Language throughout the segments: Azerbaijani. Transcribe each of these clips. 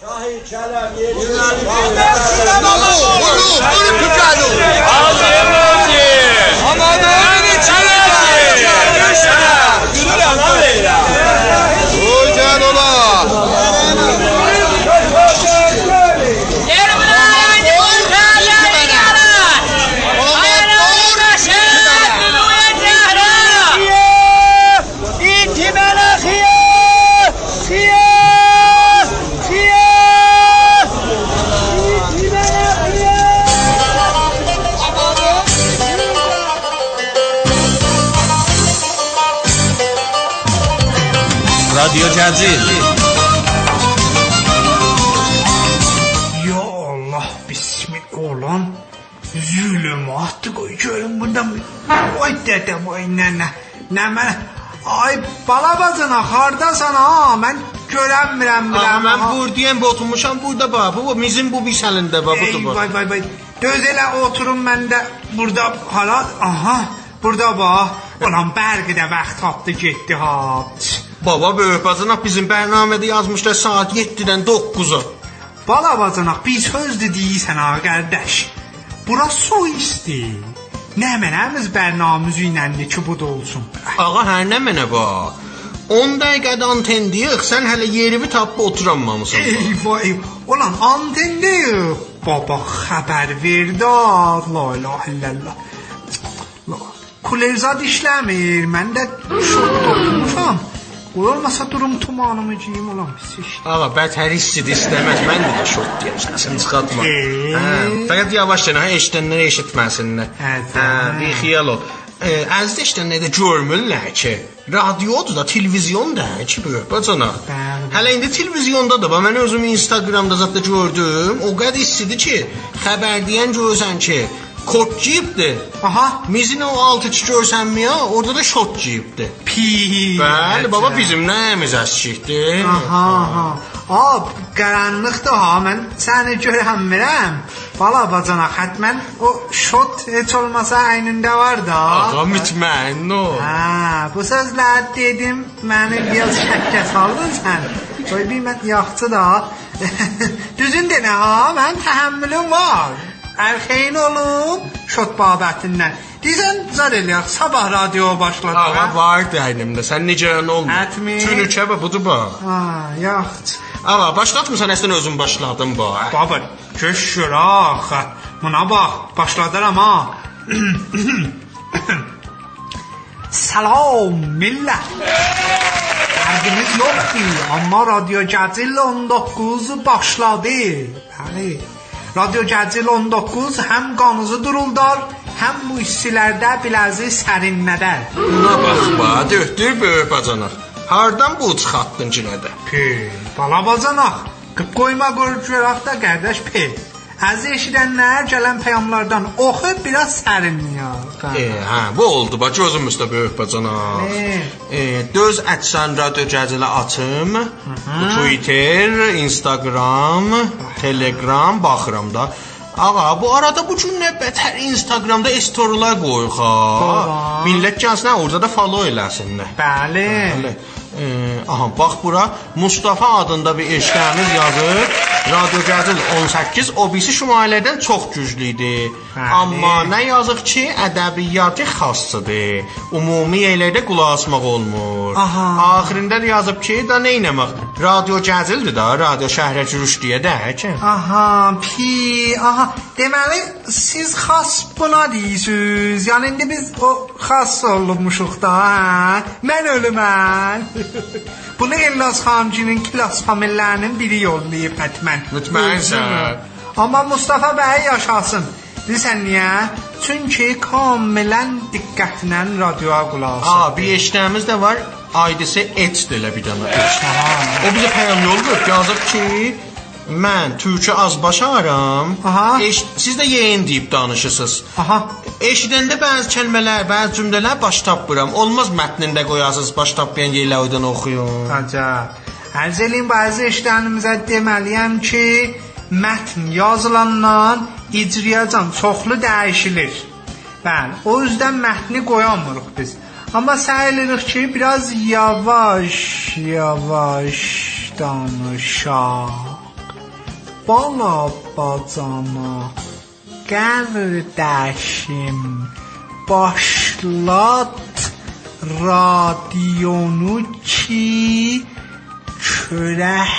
Şahi Çelebi. Bunu bunu Kürtçe ne mən Ay bala bacana hardasan ha? Mən görənmirəm biləm mən buradayım, bu oturmuşam burada bax. Bu bizim bu bir səlində bax, budur bax. vay vay vay. Döz elə oturun mən də burada hala aha burada bax. Ulan bəlkə də vaxt tapdı getdi ha. Baba böyük bacanaq bizim bərnamədə yazmışlar saat 7-dən 9-a. Bala bacanaq bir sözdür deyirsən ha qardaş. Bura su isti Nə mənəmiz bərnamüz ilə ki bu da olsun Ağa hər nə mənə bax. 10 dəqiqədə antendiyik, sən hələ yerimi tapıb oturanmamısan. Eyvah eyvah. Ulan antende yok. Baba haber verdi. La ilahe illallah. La. Kulevzad işlemir. Ben de şokta oturmuşam. Olmasa durum tumanımı ciyim ulan pis iş. Ağa, bətər hissidir, istəməz. Mən də şok deyəm, səsini çıxartma. Hə, fəqət yavaş denə, hə, eşidənlər eşitməsinlər. Hə, Hə, bir xiyal ol. Ə, Əziz eşidənlər də görmürlər ki, radiodur da, televizion da ki, böyük bacana. Hələ indi televizyonda da, mən özüm Instagramda zətdə gördüm. O qədər istidir ki, xəbər deyən görsən ki, kod cibdir. Aha. Mizin o altı ki görsən ya, orada da şot cibdir. Pi. Bəli, baba bizim nəyimiz əskikdir. Aha, aha. Ab, qaranlıqda ha, mən səni görəmirəm. Bala bacana xətmən o şot heç olmasa əynində var da. Ağa mütməyin ol. Ha, bu sözler dedim beni biraz şəkkə saldın sən. Qoy bir mən yaxçı da. Düzün denə ha, mən təhəmmülüm var. Ərxeyin olub şot babətindən. Deyirsən zad eləyək, sabah radio başladı. Ağa var dəynimdə. Sən necə olma. Ətmi. Tünükə və budur bax. Ha, yaxçı. Ağa başlatmısan əslən özün başladın bax. Baba, köşür axı. Buna bax, başladıram ha. Salam millət. Derdimiz yoxdur, amma Radio Gəzil 19 başladı. Bəli. Radio Gəzil 19 həm qanızı duruldar, həm bu istilərdə biləzi sərinlədər. Buna bax bax, döhdür böyük bacanaq. Hardan bu çıxartdın cinədə? Pe, bala bacanaq. Qıb qoyma görürək də qardaş pe. Az eşidənlər gələn peyamlardan oxu biraz sərinləyər. E, hə, bu oldu bax gözümüzdə böyük bacanaq. Ne? E, döz ətsən radio gəzilə açım. Twitter, Instagram, Telegram baxıram da. Ağa, bu arada bu gün nə bətər Instagramda storylar qoyuq ha. Millət gəlsin, orada da follow eləsinlər. Bəli. Bəli. Ee, aha bax bura Mustafa adında bir eşkəmiz yazıb. Radio Gəzil 18 o birisi şumayələrdən çox güclüdür. Bəli. Amma nə yazıq ki, ədəbiyyatı xassıdır. Ümumi yerlərdə qulaq asmaq olmur. Aha. Axirində də yazıb ki, da nə etmək? Radio Gəzildir da, radio şəhərə gürüş deyə də ki. Aha, pi, aha. Deməli siz xas buna deyirsiniz. Yəni indi biz o xas olmuşuq da, hə? Mən ölümən. Bunu Elnaz xanımcının klas famillərinin biri yollayıb hətmən. Mütməinsən. Amma Mustafa bəy yaşasın. Bilirsən niyə? Çünki kamilən diqqətlə radioya qulaq asır. Aa, bir eşkəmiz də var. Aidisi et deyə bir dənə. Et. O bizə peyam yollayıb, yazıb ki, mən türkü az başaram. Aha. Eş, siz də yeyin deyib danışırsınız. Aha. Eşidəndə bəzi kəlmələr, bəzi cümlələr baş tapmıram. Olmaz mətnində qoyasınız, baş tapmayan yerlərdən oxuyun. Əcəb. Ərz eləyim bəzi işlərimizə deməliyəm ki, mətn yazılandan icracan çoxlu dəyişilir. Bəli, o yüzden mətni qoyamırıq biz. Amma səy edirik ki, biraz yavaş, yavaş danışaq. Bala bacana qardaşım başlat radionu ki çörək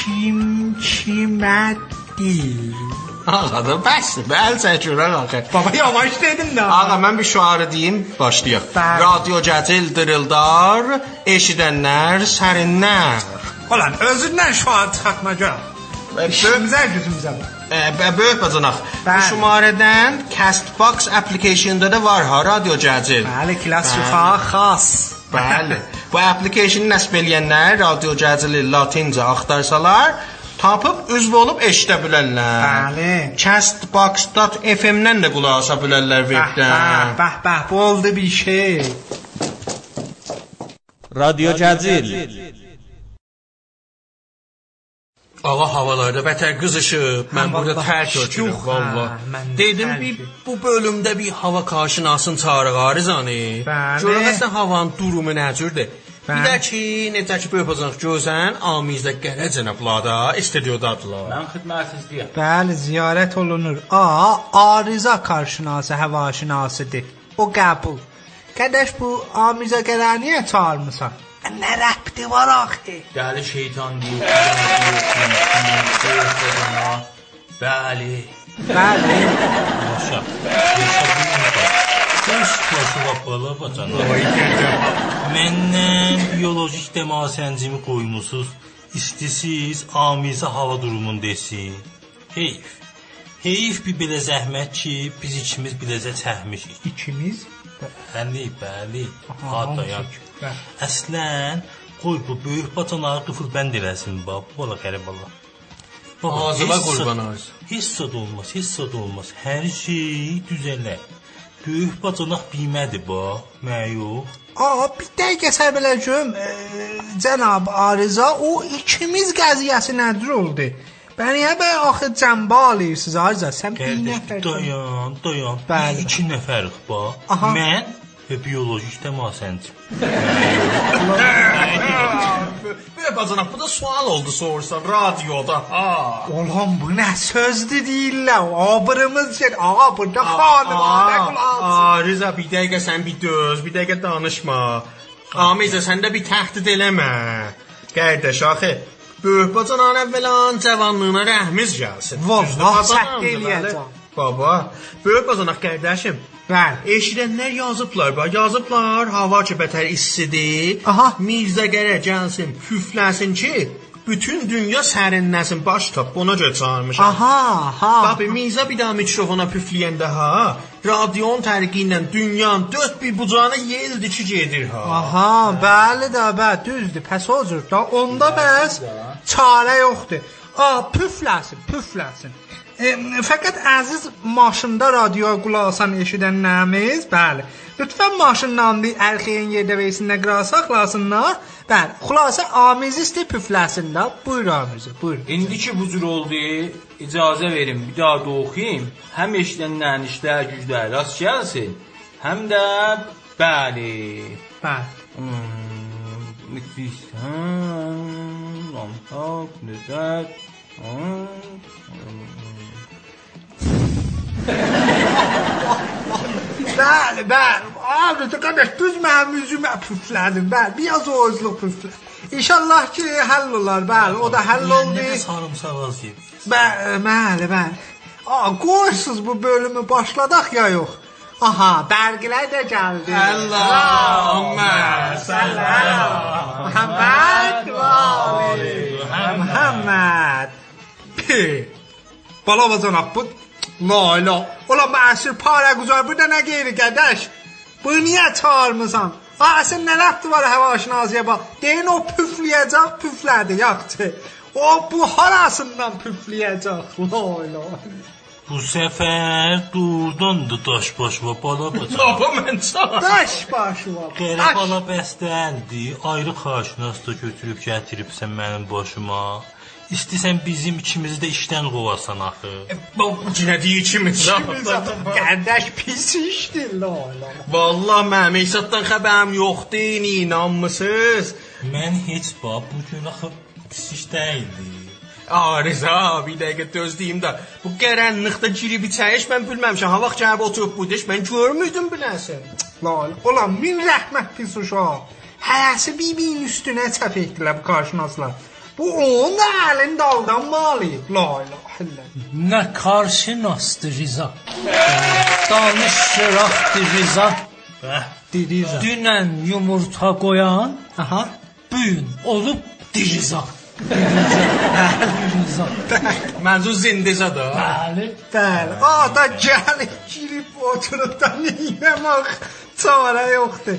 kim kimədir. Ağa da bəsdir, bəl çəkirlər axı. Baba yavaş dedim də. Ağa mən bir şüarı deyim, başlayaq. Bəli. Radio cəcil dırıldar, eşidənlər sərinlər. Ulan özündən şuar çıxartma gör. İşimizə, gücümüzə bax. Ə, böyük bacanaq. Bu şumarədən Castbox applicationda da var ha, radio cəzir. Bəli, klass yuxarı xas. Bəli. Bu applicationı nəsb eləyənlər radio cəzili latinca axtarsalar, tapıb üzv olub eşidə bilərlər. Bəli. Castbox.fm-dən də qulaq asa bilərlər webdən. Bəh, bəh, bəh, bu oldu bir şey. Radio Cəzil. Hava havalarda vətən qızışıb, mən burada tərk ötürüm, valla. Dedim, bir, bu bölümdə bir hava karşınasın çağırıq Arizani. Görəsən havanın durumu nəcürdür? Bir də ki, necə ki, böyübəcək görsən, amizdə gələ cənablarda, istediyodadırlar. Mən xidmətizdiyəm. Bəli, ziyarət olunur. A, arıza karşınası, hava aşinasıdır. O qəbul. Qədəş bu amizə gələni niyə çağırmısan? Nə rəbti var axı? Dəli şeytan deyir. Bəli. Bəli. Yaşa. Heç başına bala bacana. Məndən biolojik demasəncimi qoymusunuz. İstisiz amizə hava durumunu desin. Heyf. Heyf bir belə zəhmət ki, biz ikimiz biləcə çəkmişik. İkimiz. Bəli, bəli. Aha, Hadayan. Bəli. Əslən, qoy bu böyük bacanağı qıfıl bənd eləsin bab. Bala qərib Allah. Ağzına heç qurban olsun. Heç zad olmaz, heç zad olmaz. Hər şey düzələr. Böyük bacanaq bilmədi ba, mən yox. Aa, bir dəqiqə səbr eləcəm. E, cənab Arıza, o ikimiz qəziyyəsi nədir oldu? Bəni niyə belə axı cəmbə alırsınız Arıza? Sən bir nəfər. dayan, dayan. Bəli. İki nəfərik ba. Aha. Mən və biolojik demasəncim. Belə bacanaq, bu da sual oldu sorsan radioda. Ha. Oğlum bu nə sözdür deyirlər. Abrımız şey. Ağa burada xanımadə qulaq. Arıza bir dəqiqə sən bir döz, bir dəqiqə danışma. Amizə sən də bir təhdid eləmə. Qardaş axı böyük bacanan əvvəlan cavanlığına rəhmiz gəlsin. Bacanandır, səhv eləyəcəm. Baba, böyük bacanaq qardaşım. Bəli. Eşidənlər yazıblar, bax yazıblar, hava ki bətər istidir. Aha. Mirzə qərə gəlsin, püfləsin ki, bütün dünya sərinləsin, baş tap, ona görə çağırmışam. Aha, ha. Babi Mirzə bir daha mikrofona püfləyəndə ha, radion tərqi ilə dünyanın dörd bir bucağına yeldi ki gedir ha. Aha, bəli də, bəli, düzdür. Pəs o cür da onda bəs çarə yoxdur. A, püfləsin, püfləsin. E, fəqət əziz maşında radio qulaq asan eşidənlərimiz, bəli. Lütfən maşından bir ərxəyin yerdə versinlər, qıra saxlasınlar. Bəli, xülasə amizisti püfləsin də. Buyur amizi, buyur. İndi ki bu cür oldu, icazə verin bir daha da oxuyum. Həm eşidənlərin işlər gücləri rast gəlsin, həm də bəli. Bəli. Hmm, Müthisən, lampak, nüzət. Bəli, bəli. Abi, qardaş, düz mənim üzümə püflədin. Bəli, biraz o özlük püflə. İnşallah ki, həll olar. Bəli, o da həll oldu. Nə sarımsaq az yeyib. Bəli, bəli, bəli. Qoyursuz bu bölümü başladaq ya yox? Aha, bərgilər də gəldi. Allahümmə Muhammed və ali Muhammed. Pi. Bala bacanaq bu La la. Ola məsir para güzel burada nə qeyri qardaş? Bu niyə çağırmısan? Ha, sən nə lafdı var həvaşın ağzıya bax. Deyin o püfləyəcək, püflədi, yaxçı. O bu harasından püfləyəcək. La la. Bu səfər durdandı daş baş və bala bacana. Baba mən çağır. Daş başı var. Qərə Daş. bala bəstəndi, ayrı xaşinas da götürüb gətiribsən mənim başıma. İstəsən bizim ikimizi də işdən qovasan axı. Bu yenə deyir ikimiz. Qardaş pis işdir la la. Vallahi mənim Eysatdan xəbərim yoxdur, inanmısınız? Mən heç bax bu gün axı pis iş deyildi. Arıza bir dəqiqə gözləyim də. Bu qaranlıqda girib içəyiş mən bilməmişəm. Ha vaxt gəlib oturub buduş mən görmüydüm biləsən. Lale. Ulan min rəhmət pis uşaq. Hərəsi bir-birinin üstünə çəp etdilər bu qarşınaslar. Bu da əlin daldan malıyıb. La ilahe illallah. Ne karşınastı Riza. Danışıraktı Riza. Diriza. Dünen yumurta koyan Aha. bugün olup diriza. Diriza. Mənzur zindizadır. Bəli. Bəli. Ada gəlib girib oturub da neyləmək çarə yoxdur.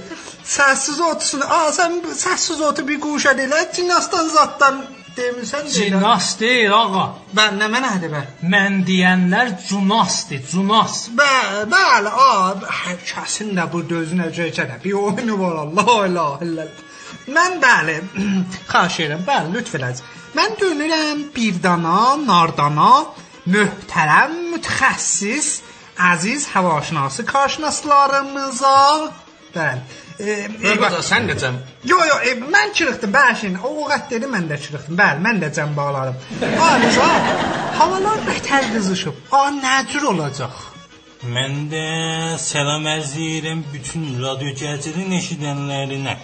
Səssiz otursun. A, sən səssiz otur bir quşa deyilə. Cinnastan zatdan demirsən deyilə. Cinas değil ağa. Bən nə mənədir bə? Mən diyenler cunasti, cunas. Bəli, bəli. A, hər kəsin də bu dözünə cəkədə. Bir oyunu var Allah ilahe illallah. Mən bəli, xahiş edirəm, bəli, lütf eləz. Mən dönürəm bir dana, nardana, möhtərəm, mütəxəssis, əziz havaşinası karşınaslarımıza. Bəli. E, e, Baba sən necəm? Yo yo, e, mən çırıqdım bəşin. O vaxt dedi mən də çırıqdım. Bəli, mən də cəm bağlarım. Ayrıca havalar bətər qızışıb. A nə cür olacaq? Mən də salam ərz edirəm bütün radio gəzirin eşidənlərinə.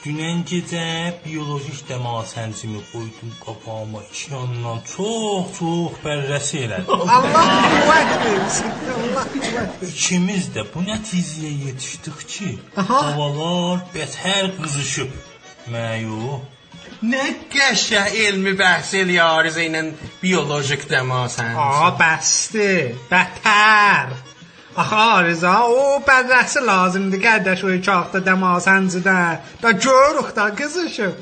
Dünən gecə bioloji dəmasəncimi qoydum qapağıma iki yandan çox çox bərrəsi elədim. Allah qüvvət versin. Allah qüvvət versin. İkimiz də bu nəticəyə yetişdik ki, Aha. havalar bətər qızışıb. Məyu. Nə qəşəng elmi bəhs eləyarız ilə biolojik demasən. A bəsdir. Bətər. Aha Rıza, o bədrəsi lazımdır qardaş o çağda dəmasəncidə. Da görürük da qızışıb.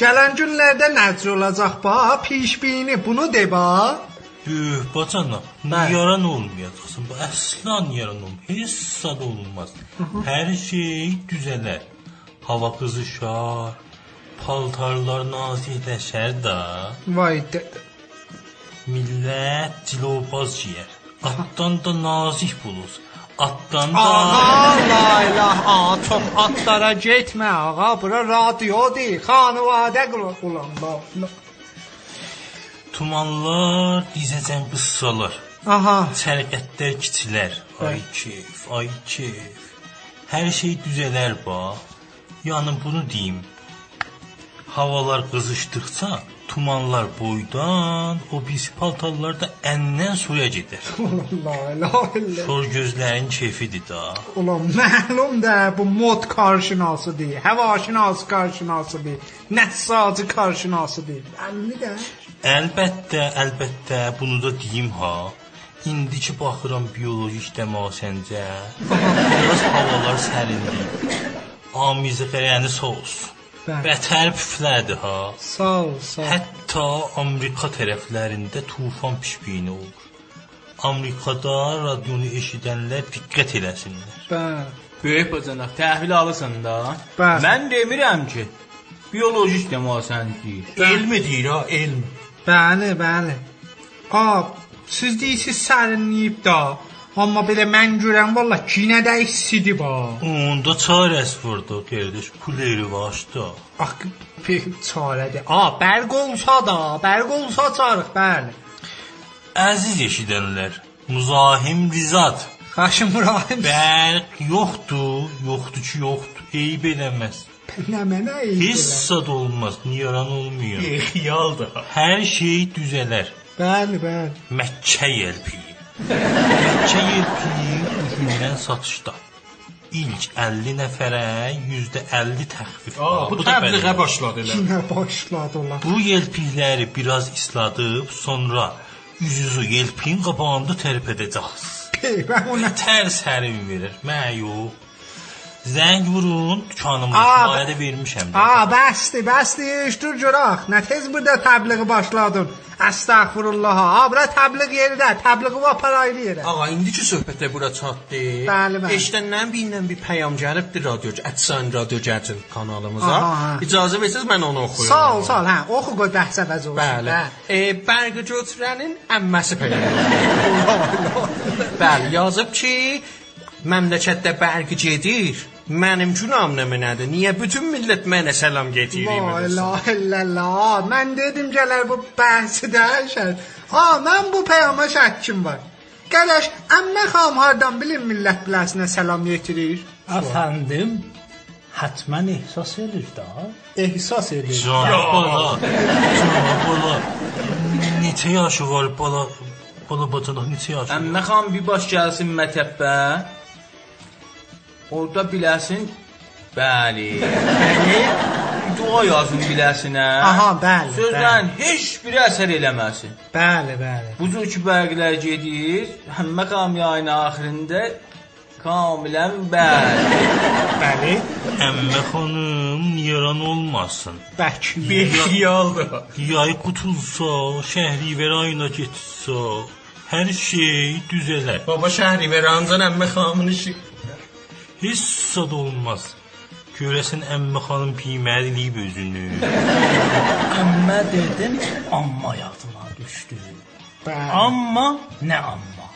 Gələn günlərdə necə olacaq bax, pişbini bunu de bax. Üh, bacana, Bəli. yaran olmayacaqsın. Bu əsla yaran olmaz. Heç sad olmaz. Hər şey düzələr. Hava qızışar, paltarlar nazikləşər da. Vay də. Millət cilobaz yeyər. Atdan da nazik bulur. Atdan da Ağa la ilah, ağa çox atlara getmə ağa, bura radiodur, xanıvadə qulan bax. tumanlar dizəcən qıssalar. Aha. Sərqətlər kiçilər. Ay keyf, ay keyf. Hər şey düzələr bax. Yəni bunu deyim. Havalar qızışdıqca tumanlar boydan, o biz paltarlar da əndən suya illallah. Şor gözlərin keyfidir da. Ulan məlum da bu mod karşınasıdır, havaşinas karşınasıdır, nəssacı karşınasıdır. Bəlli də. Əlbəttə, əlbəttə bunu da deyim ha. İndiki baxıram bioloji dəmasəncə. Biraz havalar sərindir. Amizə olsun. Bəli. Bətər püflədir ha. Sağ ol, sağ ol. Hətta Amerika tərəflərində tufan pişbiyini olur. Amerikada radionu eşidənlər diqqət eləsinlər. Bəli. Böyük bacanaq təhvil alırsan da. Bəli. Mən demirəm ki, biolojik demasən deyir. Elmi deyir ha, elm. Bəli, bəli. A, siz deyirsiniz sərinləyib da. Amma belə mən görən valla kinə də istidi var. Onda çarəsi vurdu qardaş, pul eri vaşdı. Ax, bir çarədir. A, bərq olsa da, bərq olsa çarıq, bəli. Əziz eşidənlər, muzahim rizat. Xaşım Murahim. Bərq yoxdur, yoxdur ki, yoxdur. Eyib eləməz. Nə mənə eyib eləməz. Hissa da olmaz, niyaran olmuyor. E, xiyal da. Hər şey düzələr. Bəli, bəli. Məkkə yelpiyir. 200 yükündən satışda ilk 50 nəfərə %50 təxfif. Aa, bu da təbliğə başladı elə. Yenə başladılar. Bu yelpikləri biraz isladıb sonra üzüzü yelpiyin qabağında tərpədəcəksiniz. Pey, mən ona tərs hərim verir. Mən yox. Zəng vurun, dükanımı Aa, barədə vermişəm. Aa, bəsdir, bəsdir, işdir cüraq. Nə tez burada təbliği başladın. Əstəğfurullah. Ha, bura təbliğ yeridə, təbliği var paraylı yerə. Ağa indiki söhbətə bura çatdı. Bəli, bəli. Eşidəndən birindən bir peyam gəlibdi radiocu, Ətsan Radio Gərcin kanalımıza. Aha, ha. İcazə versəz mən onu oxuyum. Sağ ol, sağ ol. Hə, oxu qoy bəhsə vəz olsun. Bəli. Hə. E, Bərqi Götürənin əmməsi peyam. Bəli, yazıb ki, məmləkətdə bərqi gedir, Mənim günahım nə mənədir? Niyə bütün millət mənə salam getirir? La ilahe illallah. Mən dedim gələr bu bəhsi dəyişər. Ha, mən bu peyama şəkkim var. Qardaş, əmmə xanım hardan bilim millət biləsinə salam yetirir? Əfəndim, hətmən ehsas edir də. Ehsas edir. Canım bala. Neçə yaşı var bala? Bala bacanaq neçə yaşı? Əmmə xan bir baş gəlsin mətəbbə. Orada biləsin. Bəli. Bəli. Dua yazın biləsinə. Aha, bəli, Sözdən heç bir əsər eləməsin. Bəli, bəli. Bu cür ki bərqlər gedir, həmmə qam yayın axirində kamilən bəli. Bəli. Əmmə xanım yaran olmasın. Bəkli. Bexiyaldır. Yay qutulsa, şəhrivər ayına getsə, hər şey düzələr. Baba şəhri verancan əmmə xanımın işi. Heç sad olmaz. Görəsən əmmə xanım piyməliyib özünü. Əmmə dedim, amma yadıma düşdü. Bəli. Amma nə amma?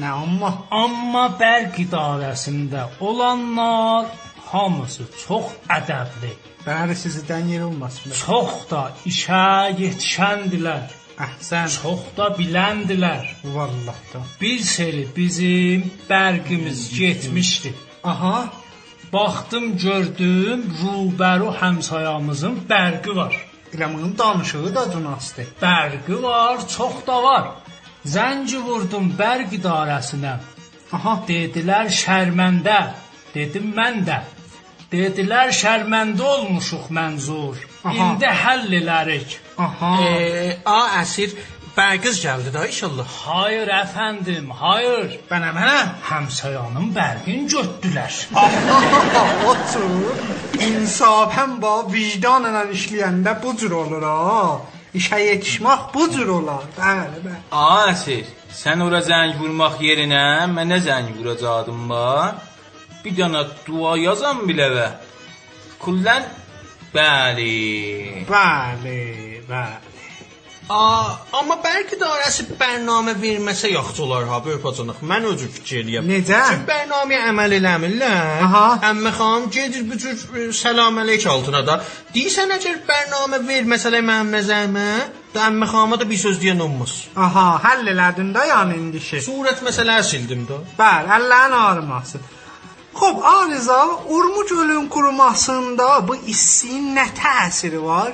Nə amma? Amma bərq idarəsində olanlar hamısı çox ədəbli, Bəli, sizdən yer olmasın. çox da işə yetişəndilər, Əhsən. çox da biləndilər. Vallahi da. Bir seri bizim bərqimiz getmişdi. Aha. Baxdım, gördüm, rubəru həmsayamızın bərqi var. Elə bunun danışığı da cunasdır. Bərqi var, çox da var. Zənci vurdum bərq idarəsinə. Aha. Dedilər şərməndə. Dedim mən də. Dedilər şərməndə olmuşuq mənzur. Aha. İndi həll elərik. Aha. E, a əsir bərqiz gəldi da inşallah. Hayır əfəndim, hayır. Bənə mənə. Həmsayanın bərqin götdülər. Otur. İnsafən ba vicdanla işləyəndə bu cür olur ha. İşə yetişmək bu cür olar. Bəli, bəli. Asir, sən ora zəng vurmaq yerinə mənə zəng vuracaqdın ba. Bir dənə dua yazam biləvə. Kullən bəli. Bəli, bəli. A, amma bəlkə dairəsi bərnamə verməsə yaxşı olar ha, böyük bacanaq. Mən özü fikir eləyəm. Necə? Çünki bərnaməyə əməl eləmirlər. Aha. Əmmə xanım gedir bu cür e, salam əleyk altına da. Deyirsən əgər bərnamə ver məsələ mənim nəzərimə, da əmmə xanıma da bir söz deyən olmaz. Aha, həll elədin də yəni indi şey. Surət məsələləri sildim də. Bəli, əllərin ağrıması. Xoş, Arıza, Urmuc ölüm qurumasında bu issiyin nə təsiri var?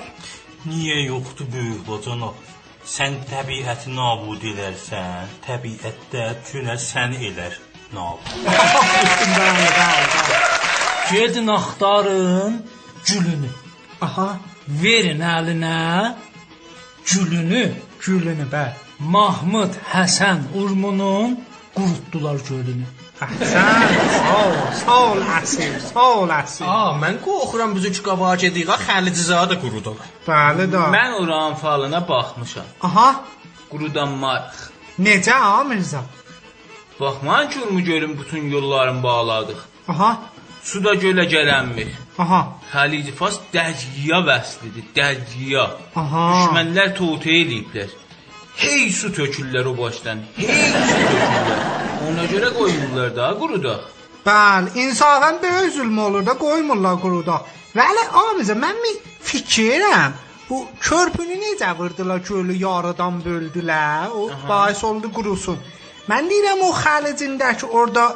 Niyə yoxdur böyük bacanaq? Sən təbiəti nabud edərsən, təbiət də günə sən elər nabud. bəli, bəli, bəli. Gedin axtarın gülünü. Aha, Verin əlinə gülünü. gülünü bəli. Mahmud Həsən Urmunun qurutdular gölünü. Sağ ol əsir, sağ ol əsir. A, mən qorxuram bu cür qabağa gedirik, xəlicizadə qurudaq. Bəli da. Mən oranın falına baxmışam. Aha, Qurudanmarıq. necə ha Mirzə? Baxman Urmu gölün bütün yollarını bağladıq. Aha, Su da gölə gələnmir. aha, Xəlic Fas dərgiya vəslidir, dərgiya. aha. Düşmənlər tote eləyiblər. Hey su tökürlər o başdan. Hey su tökürlər. Ona görə qoymurlar da quruda. Bəli, insafən böyük zülm olur da qoymurlar quruda. Vəli amizə mən bir fikirəm. Bu körpünü necə vurdular gölü yarıdan böldülər. O bais oldu qurusun. Mən deyirəm o xəlicindəki orada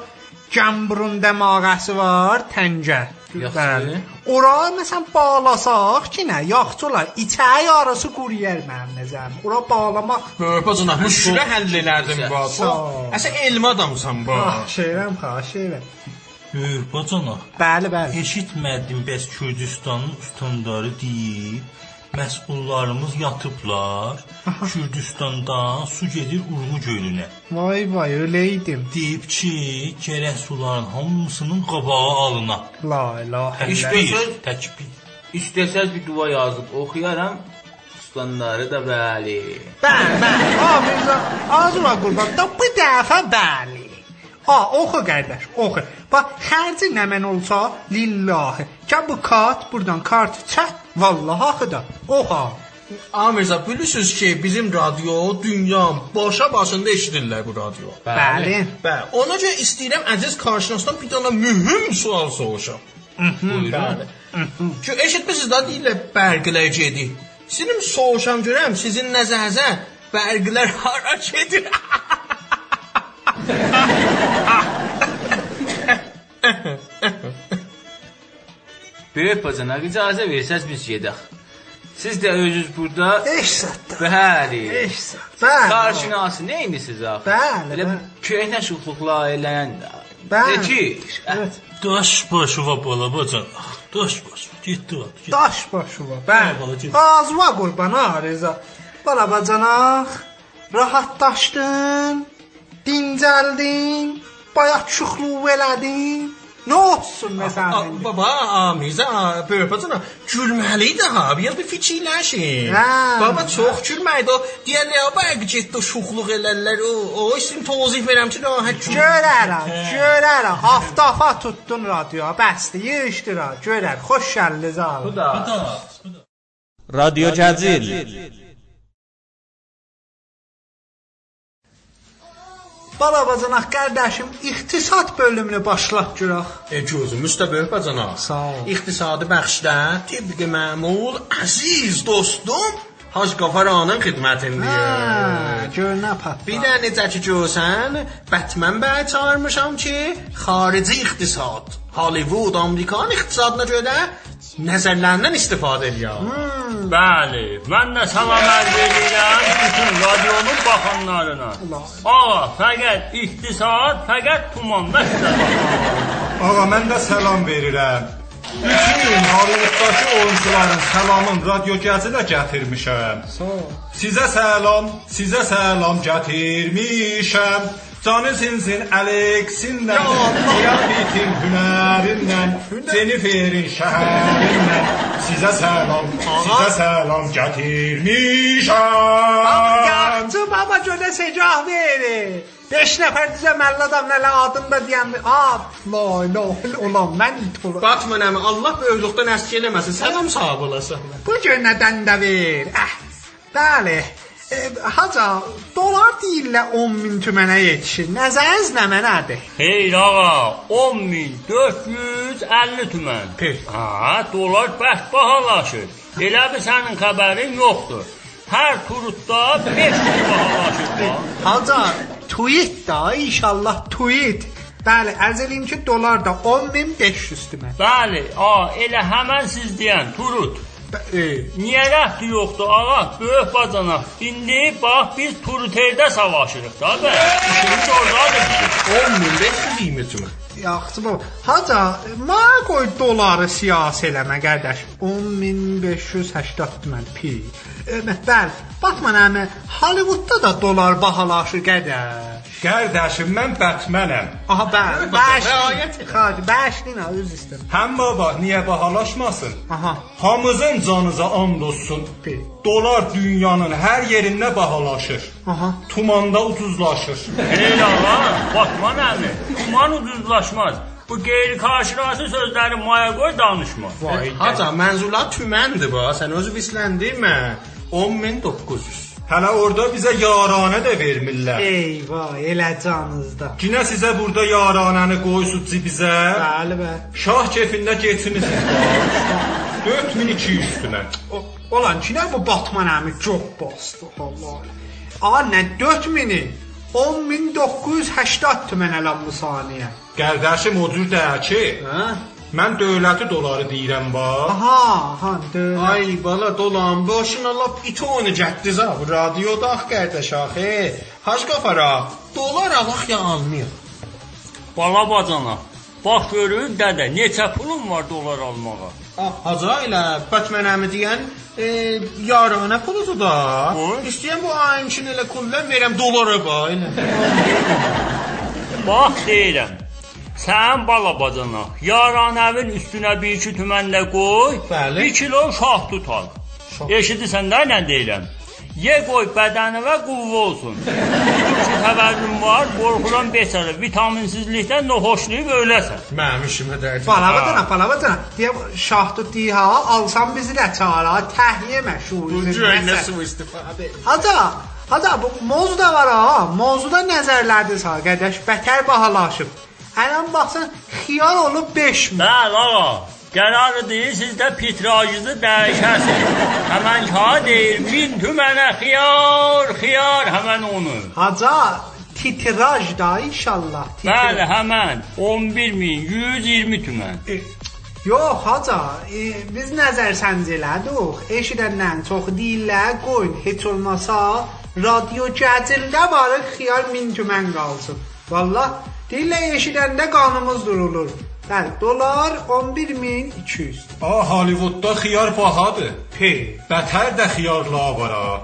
Camburun dəmağəsi var, təngə. Yaxşı. Bəli. Ora məsələn bağlasaq ki, nə, yaxşı olar. İçəyi arası quruyar mənim nəzərim. Ora bağlamaq Böyük bacanaq, müşkülə həll elərdim bu. Əsə elmi adamsan bu. edirəm, xahiş edirəm. Böyük bacanaq, Bəli, bəli. eşitmədim bəs Kürdistanın ustandarı deyib, məsullarımız yatıblar. Kürdistandan su gedir Urmu gölünə. Vay vay, öyleydim. Deyib ki, gərək suların hamısının qabağı alına. La ilahe İşte- Təkbir, təkbir. İstəsəz bir dua yazıb oxuyaram. Ustanları da bəli. Bəli, bəli. Ha, Mirzə, ağzına qurban. Da bu dəfə bəli. Ha, oxu qardaş, oxu. Bax, xərci nə mən olsa, lillahi. Gəl bu kart, buradan kart çək. Vallahi axı da. Oxa. Amirza bilirsiniz ki bizim radyo dünya başa başında eşidirlər bu radyo. Bəli. Bəli. Ona görə istəyirəm əziz qarşınızdan bir dənə mühüm sual soruşam. Bəli. Ki eşitmisiniz də deyirlər bərqlər gedir. Sizin soruşam görəm sizin nəzərinizə bərqlər hara gedir? Böyük bacana icazə versəz biz gedək. Siz də özünüz burada Eş satda. bəli. Eş satda. Bəli. Qarşınası nə indisiz axı? Bəli, Elə bəli. köhnə şuxluqlar eləyən. Bəli. De ki, Evet. Daş başı va bala bacan. Daş başı. Getdi va. getdi. Daş başı var. Bəli, Ağzıma qurban ha Reza. Bala bacanaq, rahatlaşdın, dincəldin, bayaq şuxluq elədin. Nə olsun məsələn? Ah, ah, baba, ah, Mirzə, bacana, gülməlidir ha, bir bir fikirləşin. Hə. Baba çox gülməlidir. Deyirlər, baba, getdi şuxluq elərlər. O, o isim təvzih verəm ki, rahat gül. Görərəm, görərəm. Aftafa tutdun radio, bəsdir, yığışdır ha, görər. Xoş gəliniz ha. Bu da. Bu da. Radio Cəzil. Bacanaq qardaşım, iqtisad bölümünü başlaq görək. E, gözümüz də böyüpəcənə. Sağ ol. İqtisadi bəxşdə tibqi məmul əziz dostum Hacı Qafaranın xidmətindəyəm. Gör nə pat. Bir də necə ki görsən, Batman bəy çağırmışam ki, xarici iqtisad, Hollywood, Amerikan iqtisadına görə nəzərlərindən istifadə eləyər. Bəli, mən də salam ərz edirəm bütün radionun baxanlarına. Ağa, fəqət iqtisad, fəqət tumanda. Ağa mən də salam verirəm. Bütün Hollywooddakı oyunçuların salamın radyo gəzilə gətirmişəm. Sizə salam, sizə salam gətirmişəm. Canı sinsin Alexinlə, Diyabitin hünərinlə, Jenniferin şəhərindən sizə salam, sizə salam gətirmişəm. Yaxşı baba görə secah verir. 5 nəfər düzə məlli adam nələ adım da deyən. A, la ilahe illallah mən itol. Batman əmi, Allah böyüklükdən əski eləməsin. Salam sağ olasın. Bu gün nədən də ver. Əh. Bəli. E, haca dolar deyirlər 10 min tümənə yetişir. Nəzəriniz nə mənədir? Xeyr ağa, 10450 tümən. Peh. Ha, dolar bəs bahalaşır. Elə bir sənin xəbərin yoxdur. Hər turutda 500 bahalaşır. da. Haca tweet da inşallah tweet. Bəli, ərz eləyim ki, dolar da 10500 tümən. Bəli, a, elə həmən siz deyən turut. E, Niyə rəhti yoxdur ağa? Böyük bacanaq. İndi bax biz Turuterdə savaşırıq da bə. İşimiz ordadır bizim. 10 min 520 tümən. Yaxşı baba. Haca, mənə qoy doları siyasi eləmə qardaş. 10580 tümən pi. Bəli, Batman əmi, Hollywoodda da dolar bahalaşır qardaş. Qardaşım mən Batmanəm. Aha, bəli. Xaç, bəşli nə öz istəyirəm. Həm baba niyə bahalaşmasın? Aha. Hamımızın canınıza and olsun. Pi. Dolar dünyanın hər yerində bahalaşır. Aha. Tumanda ucuzlaşır. Elə ağa, Batman əmi, tuman ucuzlaşmaz. Bu qeyri-karşılaşı sözləri maya qoy danışma. Vay. Haca, mənzurlar tüməndir bu. Sən özü bisləndirmə. 10900. Hələ orada bizə yaranə də vermirlər. Eyvah, elə canınızda. Yenə sizə burada yaranəni qoysun cibizə. Bəli, bəli. Şah kefində geçiniz. 4200 tümən. O- Olan ki, nə bu Batman əmi çox bastı, Allah. Ağa, nə 4000-i? 10980 tümən əlam bu saniyə. Qardaşım o cür deyil ki, Hə? Mən dövləti doları deyirəm bax. Aha, aha, dövlət. Ay bala dolan başına lap it oyunu gətdiz ha. Bu radioda ax qardaş axı. Hacı Qafara, dolar alaq ya almayaq. Bala bacana, bax görün dədə, neçə pulun var dolar almağa? Ah, Hacı ilə Batman əmi deyən e, yaranə puludur da. İstəyən bu ayın üçün elə kullan verəm dolara bax elə. Bax deyirəm. Sən bala bacana, yaranəvin üstünə bir iki tümən də qoy. Bəli. 1 kilo şah tut al. Eşidirsən də nə deyirəm? Ye qoy bədənə qüvvə olsun. Çünki təvəllüm var, qorxuram beçərə vitaminsizlikdən noxoşlayıb öləsən. Mənim işimə dərdi. Palavadına, palavadına. Diye şahtı diha alsam bizi de çağıra. Tehliye meşhur. Cöynə su istifadə. Hatta, hatta bu mövzu da var ha. Mövzuda nəzərlərdə sağ qardaş bətər bahalaşıb. Ələn baxsan xiyar olub 5000. Bəli ağa. Qərarıdır, siz də pitrajınızı dəyişəsiniz. Həmən ka deyir, min tümənə xiyar, xiyar, həmən onu. Haca titraj da inşallah. Bəli, həmən 11120 tümən. E, Yox, haca, e, biz nəzər səncə elədik. Eşidəndən çox deyirlər, qoyun heç olmasa radio cəcildə var xiyar 1000 tümən qalsın. Vallah, deyirlər eşidəndə qanımız durulur. Bəli, dolar 11200. A Hollywoodda xiyar bahadır. P. Bətər də xiyarlar var ha.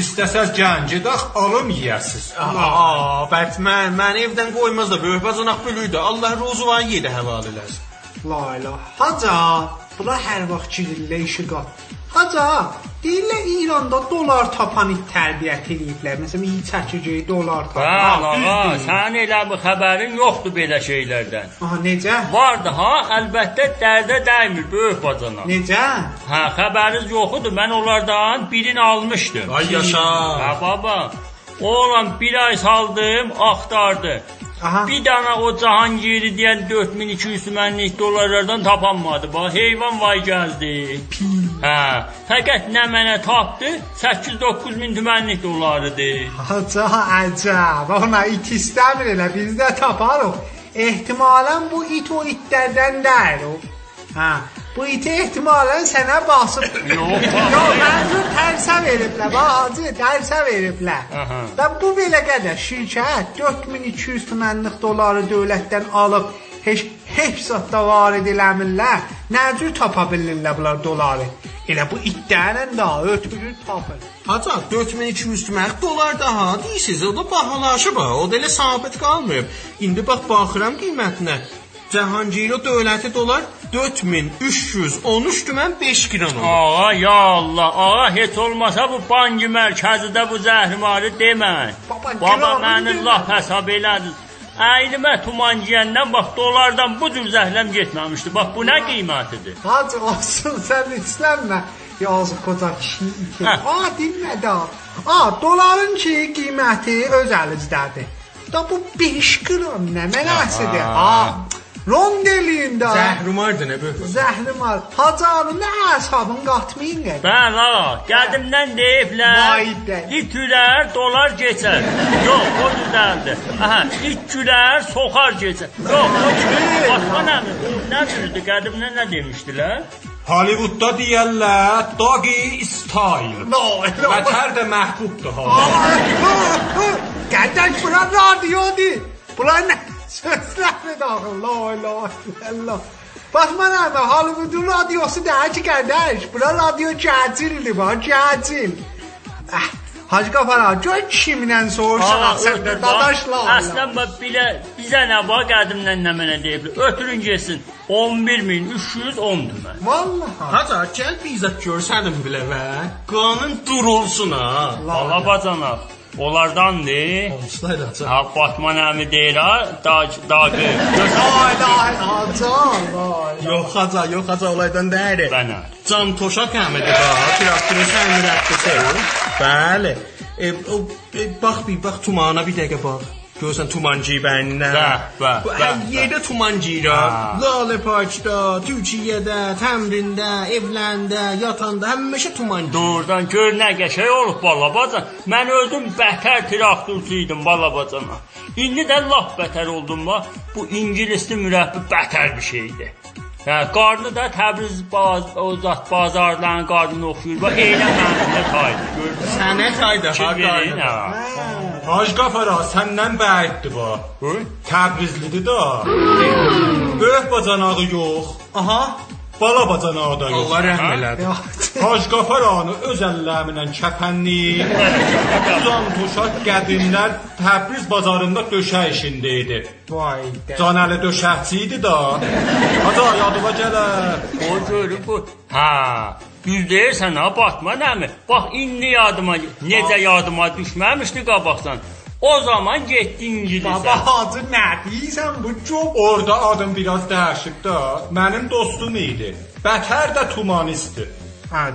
İstəsəz gənci də alım yeyəsiz. Aa, Batman, məni evdən qoymaz da böyük bacanaq bölüydü. Allah ruzu var yedə həval eləsin. La ilahe. Haca, bula hər vaxt girirlər işıqa. Haca, deyirlər İranda dolar tapan it tərbiyyət ediblər. Məsələn, iyi çəkəcək dolar tapan. Bəli ağa, sənin elə bu xəbərin yoxdur belə şeylərdən. Aha, necə? Vardı ha, əlbəttə dərdə dəymir böyük bacana. Necə? Hə, xəbəriniz yox idi. Mən onlardan birini almışdım. Ay yaşa. Ha baba. Oğlan bir ay saldım, axtardı. Aha. Bir dana o Cahangiri deyən 4200 mənlik dollarlardan tapanmadı. Bax, heyvan vay gəldi. Hə, fəqət nə mənə tapdı? 8-9 min tümənlik dollarıdır. Haca, əcəb. Ona it istəmir elə, biz də taparıq. Ehtimalən bu it o itlərdən deyil o. Hə, bu iti ehtimalən sənə basıb. Yox, Yox, mənzur tərsə veriblər, bax hacı, tərsə veriblər. Və bu belə qədər şirkət 4200 tümənlik doları dövlətdən alıb heç heç zətdə varid eləmirlər. Nə cür tapa bilirlər bunlar doları? Elə bu itlərlə də ötürür tapır. Haca 4200 tümən dolar daha deyirsiz, o da bahalaşıb ha. O da elə sabit qalmayıb. İndi bax baxıram qiymətinə. Cahangiro dövləti dolar 4313 tümən 5 qran olur. Ağa, ya Allah, ağa heç olmasa bu banki mərkəzidə bu zəhrimarı demə. Baba, Baba məni laf hesab elədin. Əylimə tuman giyəndən bax dolardan bu cür zəhləm getməmişdi. Bax bu nə qiymətidir? Hacı olsun sən istənmə. Yazıq qoca kişi. Hə. A, dinmədi. A, doların ki qiyməti öz əlizdədir. Da bu 5 qram nə mənasıdır? A, rondeliyində. Zəhrimardır nə böyük. Hacı nə hesabın qatmayın qədər. Bəli, ağa, qədimdən deyiblər, it gülər, dolar keçər. Yox, o düzəldi. Aha, it gülər, soxar keçər. Yox, o deyil. Başqa nə? Nə düzdür, qədimdən nə demişdilər? Hollywoodda deyərlər doggy style. No, no. Bətər də məhbubdur ha. Qardaş bura radiodur. Bura nə sözləri daxil. La ilahe illallah. Bax mən ama Hollywoodun radiosu deyil ki qardaş. Bura radio cəcildir, bax cəcil. Ah, Hacı Qafara, gör kimdən soruşaq sən də dadaşla. Əslən bax bilə bizə nə var qədimdən nə mənə deyiblər. Ötürün getsin 11310 tümən. Vallahi. Haca gəl bizət görsənim biləvə. Qanun durulsun ha. Bala bacanaq. Onlardandır. Olsaydı. Ha Batman əmi deyir ha, dağ dağ. La ilahe illallah. Yox haca, yox haca olaydan deyil. Bənə. Can Toşak Əhmədi bax, traktörün səmirətdisi. Bəli. E, o, e, bax bir, bax tumana bir dəqiqə bax. Görsən tumancı bəninə. Bəh, bəh, Bu bəh, hər yerdə tumancıyra. Ha. Lalə parkda, Türkiyədə, təmrində, evləndə, yatanda həmişə tumancı. Doğrudan gör nə qəşəng olub bala bacan. Mən özüm bətər traktorçu idim bala bacana. İndi də lap bətər oldum bax. Bu ingilisli mürəbbi bətər bir şeydir. Hə, qarnı da Təbriz baz, o zat bazarların qarnına oxşuyur. Bax elə mənimlə taydı. Gördün? Sənə taydı ha qarnı. ha. Hacı Qafara səndən bu. Buyur. Təbrizlidir da. Böyük bacanağı yox. Aha. Bala bacanağı da yox. Allah rəhm elədi. Hacı Qafaranı öz əllərimlə kəpənliyib. Uzan Toşak qədimlər Təbriz bazarında döşək işində idi. Vay də. Canəli döşəkçi idi da. Hacı yadıma gələr. O görür bu. Ha. Düz deyirsən ha, Batman əmi. Bax indi yadıma necə yadıma düşməmişdi qabaqdan. O zaman getdi ingilisə. Baba hacı nə deyirsən bu çok orada adım biraz dəyişib də. Mənim dostum idi. Bətər də tumanistdir. Ha.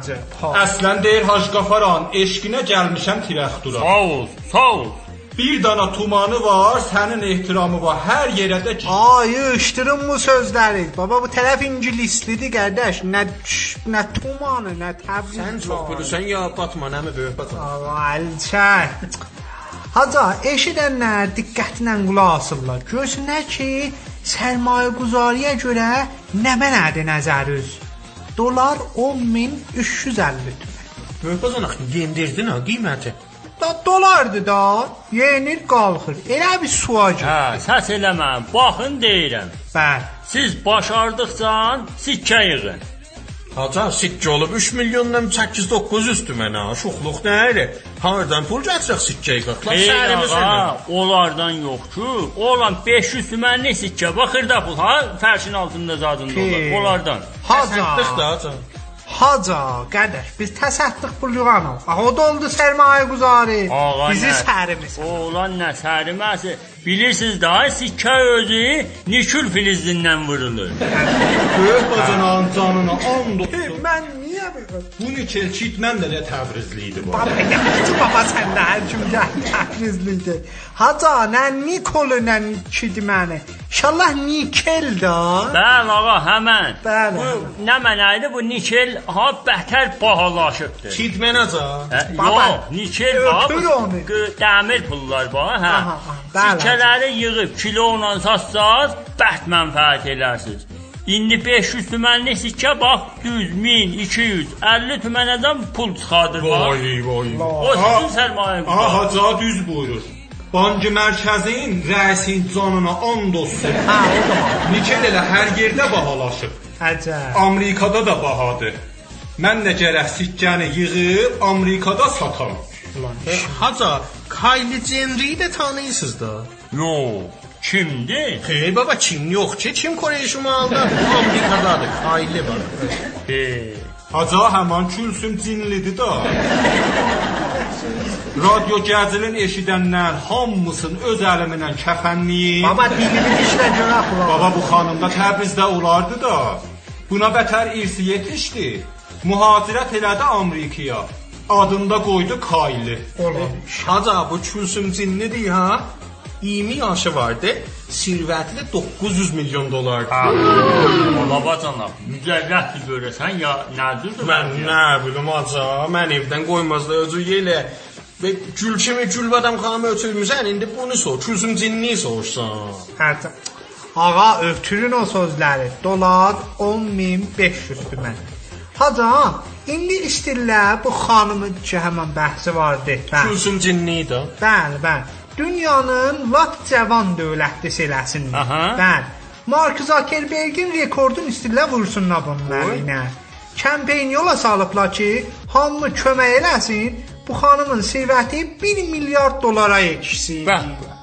Əslən deyir Hacı Qafaran, eşqinə gəlmişəm tirəxtura. Sağ ol, sağ ol. Bir dana tumanı var, sənin ehtiramı var. Hər yerə də ki, Ay, yığışdırın bu sözləri. Baba bu tərəf ingilislidir qardaş. Nə nə tumanı, nə təbriz. Sən çox bilirsən ya Batman əmi böyük Batman. Alçaq. Haca, eşidənlər diqqətlə qulaq asırlar. Görsünlər ki, sərmayə quzariyə görə nə mənədir nəzərüz. Dolar 10350 tümən. Böyük Batman axı yendirdin ha qiyməti. Da dolardır da. Yenir qalxır. Elə bir suacı. Hə, səs eləmə. Baxın deyirəm. Bəli. Siz başardıqca sikkə yığın. Haca sikkə olub 3 milyondan 8-900 tümənə. Şuxluq nədir? Hardan pul gətirək sikkəyə qatlar Ey şəhərimizə. onlardan yox ki. Olan 500 tümənli sikkə. Baxırda pul ha, fərşin altında zadında Pi. olur. Onlardan. Təsəddüq da Haca. Haca. Qardaş, biz təsəddüq buluğanıq. Ax o da oldu sərmayə quzarı. Bizi nə? sərimiz. Oğlan nə səriməsi. Bilirsiniz da sikkə özü nikül filizindən vurulur. böyük bacanağın canına and olsun. Mən niyə belə? Bu Nikel Çitmən də də Təbrizli idi bu. Baba, yaxşı baba sən də hər kim təkrizlidir. Haca, nə Nikolu, nə kidir məni. İnşallah Nikel da. Bəli ağa, həmən. Bəli, Bu həmən. nə mənaydı bu nikel ha bətər bahalaşıbdır. Kitmən haca. Hə, Baba, yox, nikel var. öpür bu onu. qı- Dəmir pullar var, hə. Aha, aha, bəli. Sikkələri yığıb kilola satsaz, bərt mənfəət elərsiniz. İndi 500 tümənli sikkə bax düz 1000, 250 tümənədən pul çıxardır bax. Vay vay. O sizin sərmayə Aha haca düz buyurur. Bankı mərkəzin rəisin canına and olsun. Ha, o da var. Nikel elə hər yerdə bahalaşıb. Əcəb. Amerikada da bahadır. Mən də gərək sikkəni yığıb Amerikada satam. Haca, Kylie Jenner'i də tanıyırsınız da. Yox, kimdir? Xeyr baba kim yox ki, kim Koreya Şimalında, Amerikadadır. Kylie var. E, Haca həman külsüm cinlidir da. Radio gəzilin eşidənlər hamısın öz əlimlə kəfənliyim. Baba dilini dişlə görə qulaq. Baba bu xanım da Təbrizdə olardı da. Buna bətər irsi yetişdi. Mühacirət elədi Amerikaya. Adında qoydu Kayli. Olur. Haca bu Külsüm cinlidir ha. 20 yaşı vardı. Sirvəti də 900 milyon dolardır. Balabacana, mücərrətdir görəsən ya nədir? Mən nə bilim haca, mən evdən qoymazlar özü yelə. Kimi gül adam xanımı ötürmüsən, indi bunu sor, Külsüm cinni sorsan. Hətta Ağa ötürün o sözləri. Dolar 10500 tümən. Haca, indi istirlər bu xanımın ki həmin bəhsi vardı. Bəli, Külsüm cinni də. bəli. bəli. Dünyanın lap cavan dövlətli eləsin. Aha. Bəli. Mark Zuckerberg'in rekordun istirlər vursunlar bunlar ilə. Kampaniya yola salıblar ki, hamı kömək eləsin. Bu xanımın sirvəti 1 milyard dolara yetişsin. Bəh bəh.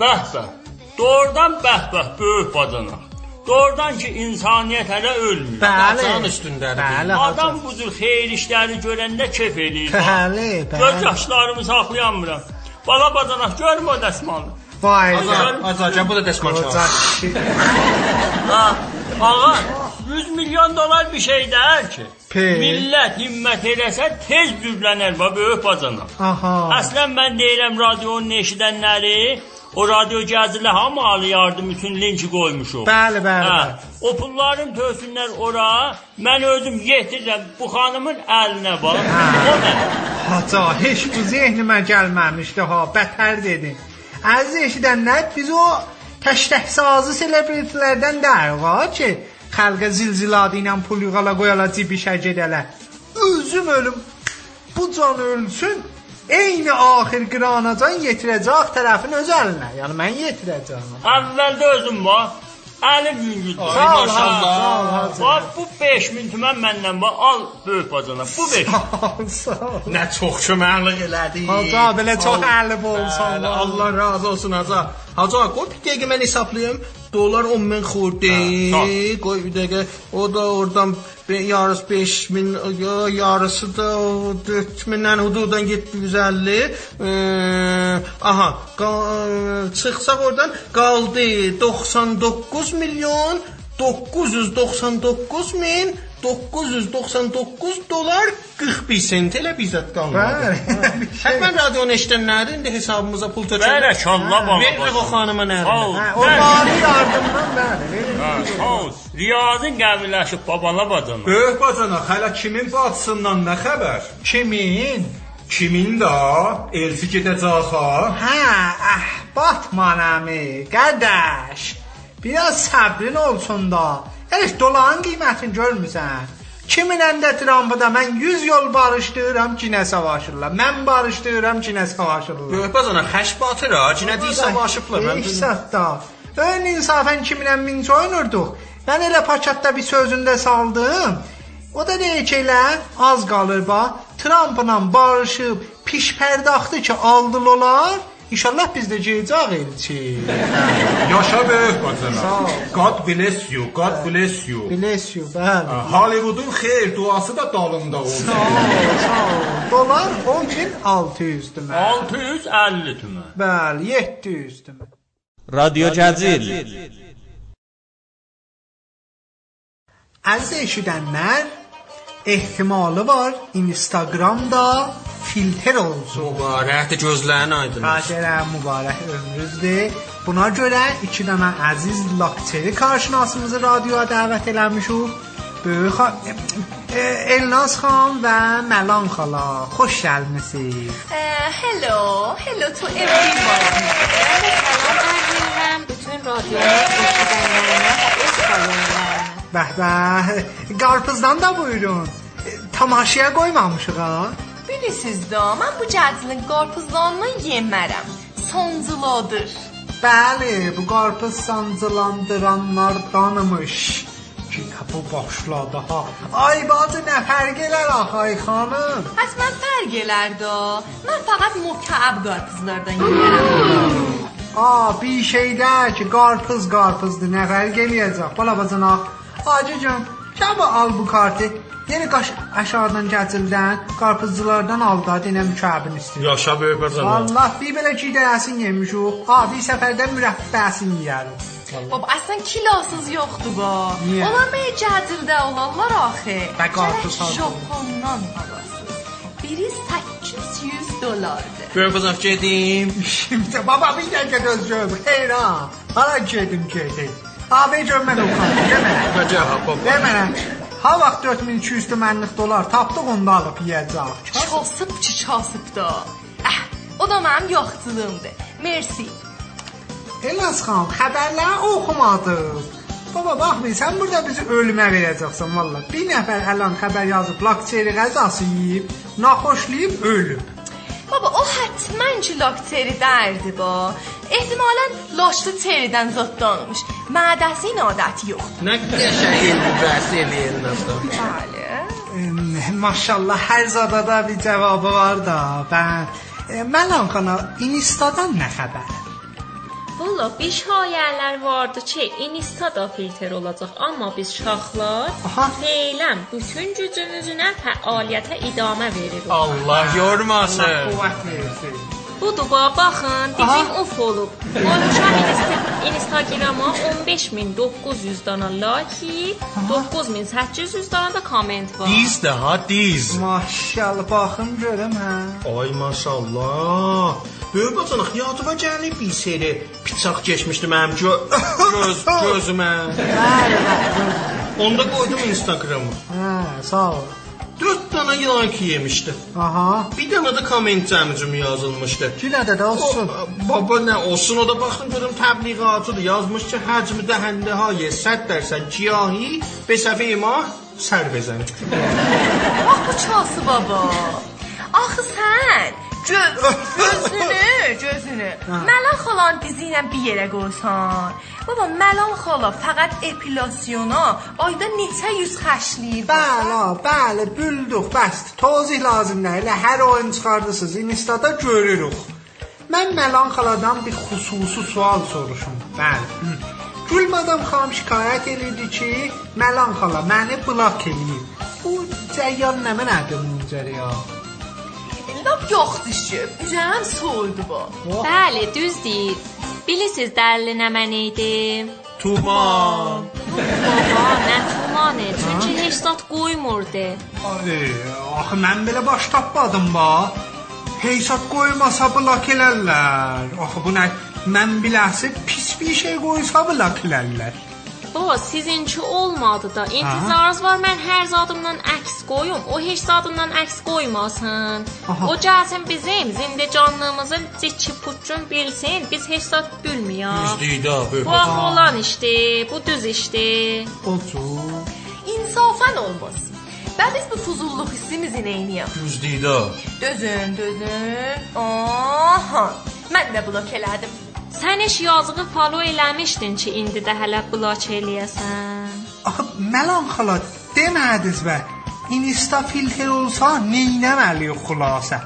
Bəh. Doğrudan bəh bəh böyük bacana. Doğrudan ki insaniyyət hələ ölmür. Bəli. Atağın üstündədir. Bəli, Adam bu cür xeyir işləri görəndə kef eləyir. bax. Bəli, Göz bəli. yaşlarımı saxlayamıram. Bala bacana görmə o dəsmalı. Vay. Haca, haca, bu da dəsmal. Ha, ağa 100 milyon dolar bir şey deyil ki. Pe. Millət himmət eləsə tez düzlənər və böyük bacana. Aha. Əslən mən deyirəm radionun eşidənləri o radio gəzili hamı alı yardım üçün linki qoymuşuq. Bəli, bəli, Hə, o pulların törsünlər ora. Mən özüm yetirirəm bu xanımın əlinə bax. O nə? Haca, heç bu zehnimə gəlməmişdi ha, bətər dedin. Əziz eşidənlər, biz o təştək sazı selebritilərdən dəyiq ha ki, xalqa zilziladı ilə pul yığala qoyala cibişə gedələr. Özüm ölüm, bu can ölsün, eyni axir qıranacan yetirəcək tərəfin öz əlinə. Yəni mən yetirəcəm. Əvvəldə özüm bax. Əlim yüngüldür. Ay, Sağ ol, maşallah. Bax bu 5000 tümən məndən bax. Al böyük bacana. Bu 5. Sağ ol. Nə çox köməklik elədi. Haca, belə çox əlib olsan. Allah razı olsun Haca. Haca, qoy bir dəqiqə mən hesablayım. Dolar 10 min xurdi. Qoy bir dəqiqə. O da oradan yarısı 5000, ya- yarısı da 4000-dən hududan 750. Ee, aha, çıxsaq oradan qaldı 99 milyon 999 min 999 dolar 41 sent elə bizət qalmadı. Bəli. Hətta radionun eşidənləri indi hesabımıza pul tökür. Bərəkallah bala Veririk o xanıma ol. Hə, o mali yardımdan bəli. verin. Hə. Riyazın qəbirləşib babala bacana. Böyük bacana, hələ kimin bacısından nə xəbər? Kimin? Kimin də elçi gedəcək ha? Hə, əhbat manəmi, qardaş. Biraz səbrin olsun da. Heç doların qiymətini görmüsən. Kiminlə Trumpda mən 100 yol barışdırıram ki, nə savaşırlar. Mən barışdırıram ki, nə savaşırlar. Böyük bacana xəş batır ha, cinə deyirsən başıblar. Mən bilmirəm. Ön insafən kiminlə minç oynurduq. Mən elə paketdə bir sözündə saldım. O da deyir ki, elə az qalır ba. Trumpla barışıb piş pərdaxtı ki, aldılar. İnşallah biz də gecaq elçi. Yaşa böyük qazana. God bless you, God hə. bless you. Bless you, bəli. Hə, Hollywoodun xeyir duası da dalımda oldu. Sağ ol, sağ ol. Dolar 10 gün 600 tümə. 650 tümə. Bəli, 700 tümə. Radio Cəzil. Əziz eşidənlər, ehtimalı var Instagramda filtr olsun. Mübarəkdir gözlərin aydın. olsun. Xatirə mübarək ömrünüzdür. Buna görə iki dənə əziz lakteri qarşınasımızı radioya dəvət eləmişik. Böyük xa e, Elnaz xan və Məlan xala, xoş gəlmisiniz. هلو هلو تو everyone سلام عرض می‌کنم bütün رادیوهای گوشیدنلرine و اشغالlarına. Bəh bəh, qarpızdan da buyurun. Tamaşaya qoymamışıq ha. Bilirsiniz də, mən bu cəcilin qarpızlarını yemərəm. Sonculadır. Bəli, bu qarpız sancılandıranlardanmış. Ki bu başladı ha. Ay bacı nə fərq elər axı ay xanım? Pəs mən fərq elər də. Mən faqat mükəb qarpızlardan yeyərəm. Aa, bir şeydə ki, qarpız qarpızdır, nə fərq eləyəcək? Bala bacana, acıcım, çabuk al bu kartı. Yeni qaş aşağıdan gəcildən, qarpızcılardan al da, denə mükəbin istəyir. Yaşa böyük bacana. Allah, bir belə ki, dərəsin yemişik. Ha, bir səfərdə mürəbbəsini yeyərik. Baba, əslən kilosuz yoxdur bu. Niyə? Onlar məyə cəcildə olanlar axı. Bə, qarpız. Japondan alasınız. Biri 800 dollardır. Böyük bacana gedim. Şimdi baba bir dəqiqə göz gör. Xeyr ha. Hara gedim gedim. Abi gör mən o kartı, demə. Bəcə ha baba. Demə. Ha vaxt 4200 tümənlik dolar tapdıq onda alıb yeyəcək. Kasıb ki, kasıb da. Əh, o da mənim yaxçılığımdır. Mersi. Elas xan, xəbərləri oxumadıq. Baba baxmayın, sən burada bizi ölümə verəcəksən valla. Bir nəfər əlan xəbər yazıb, lakçeri qəzası yeyib, naxoşlayıb ölüb. Baba, o həttəmən ki, lakteri dərdi bu. Ehtimalən laşlı teridən zotdanmış. Mədəsin adəti yoxdur. Nə qəşəng elmi bəhs eləyir nəsə. Bəli. Em, Maşallah hər zadada bir cavabı var da. Ben e, Məlan xana Instadan nə xəbər? Valla bir şayələr vardı ki, Insta da filtr olacaq, amma biz şaxlar Aha. feylən bütün gücümüzünə fəaliyyətə idamə veririk. Allah yormasın. Quvvət versin. Budur bax, baxın, bizim uf olub. Insta- Instagrama 15900 dana like, 9800 dana da komment var. Diz də ha diz. Maşallah baxım görüm hə. Ay maşallah. Böyük bacana yadıma gəlib bir seri bıçaq keçmişdi mənim gö göz gözümə. Bəli, bəli. Onda qoydum Instagrama. Hə, sağ ol. 4 dənə like yemişdi. Aha. Bir dənə də komment cəmcüm yazılmışdı. Yenə də də olsun. O, baba nə olsun o da baxın görüm təbliğatıdır. Yazmış ki, həcmi dəhəndə hayır 100% ciyahi be səfə ima sər bezən. Bax bu çası baba. Axı sən gö gözünü, gözünü Məlan xalan dizi ilə bir yerə qoysan. Baba Məlan xala fəqət epilasyona ayda neçə yüz xərcləyir. Bəli, bəli, bildik, bəs. Tozih lazım nə? Elə hər oyun çıxardısınız, Instada görürük. Mən Məlan xaladan bir xüsusi sual soruşum. Bəli. Hı. Gülmadam xanım şikayət edirdi ki, Məlan xala məni blok eləyib. Bu cəyyan nə mənədir müncəri ya? Lap yox düşüb. Ürəyim soydu bu. Bəli, düz deyir. Bilirsiniz dəlli nə mənə idi? Tuman. Baba, nə tumanı? Çünki heç zat qoymurdu. Ay, axı mən belə baş tapmadım ba. Heysat qoymasa blok elərlər. Axı bu nə? Mən biləsi pis bir şey qoysa blok elərlər. Baba, sizinki olmadı da. İntizarınız var, mən hər zadımdan əks qoyum. O heç zadımdan əks qoymasın. Aha. O gəlsin bizim zindecanlığımızı ciçi puçun bilsin. Biz heç zad bilmiyor. Düzdür də. Bu axı olan işdir, bu düz işdir. Olsun. İnsafən olmasın. Ben biz bu fuzulluq hissimizi neyniyəm? Düzdür də. Dözün, dözün. Aha. Mən də blok elədim. Sən yazığı follow eləmişdin ki, indi də hələ blok eləyəsən. Axı Məlan xala demədiniz və Insta filtr olsa neynəməliyik xülasə?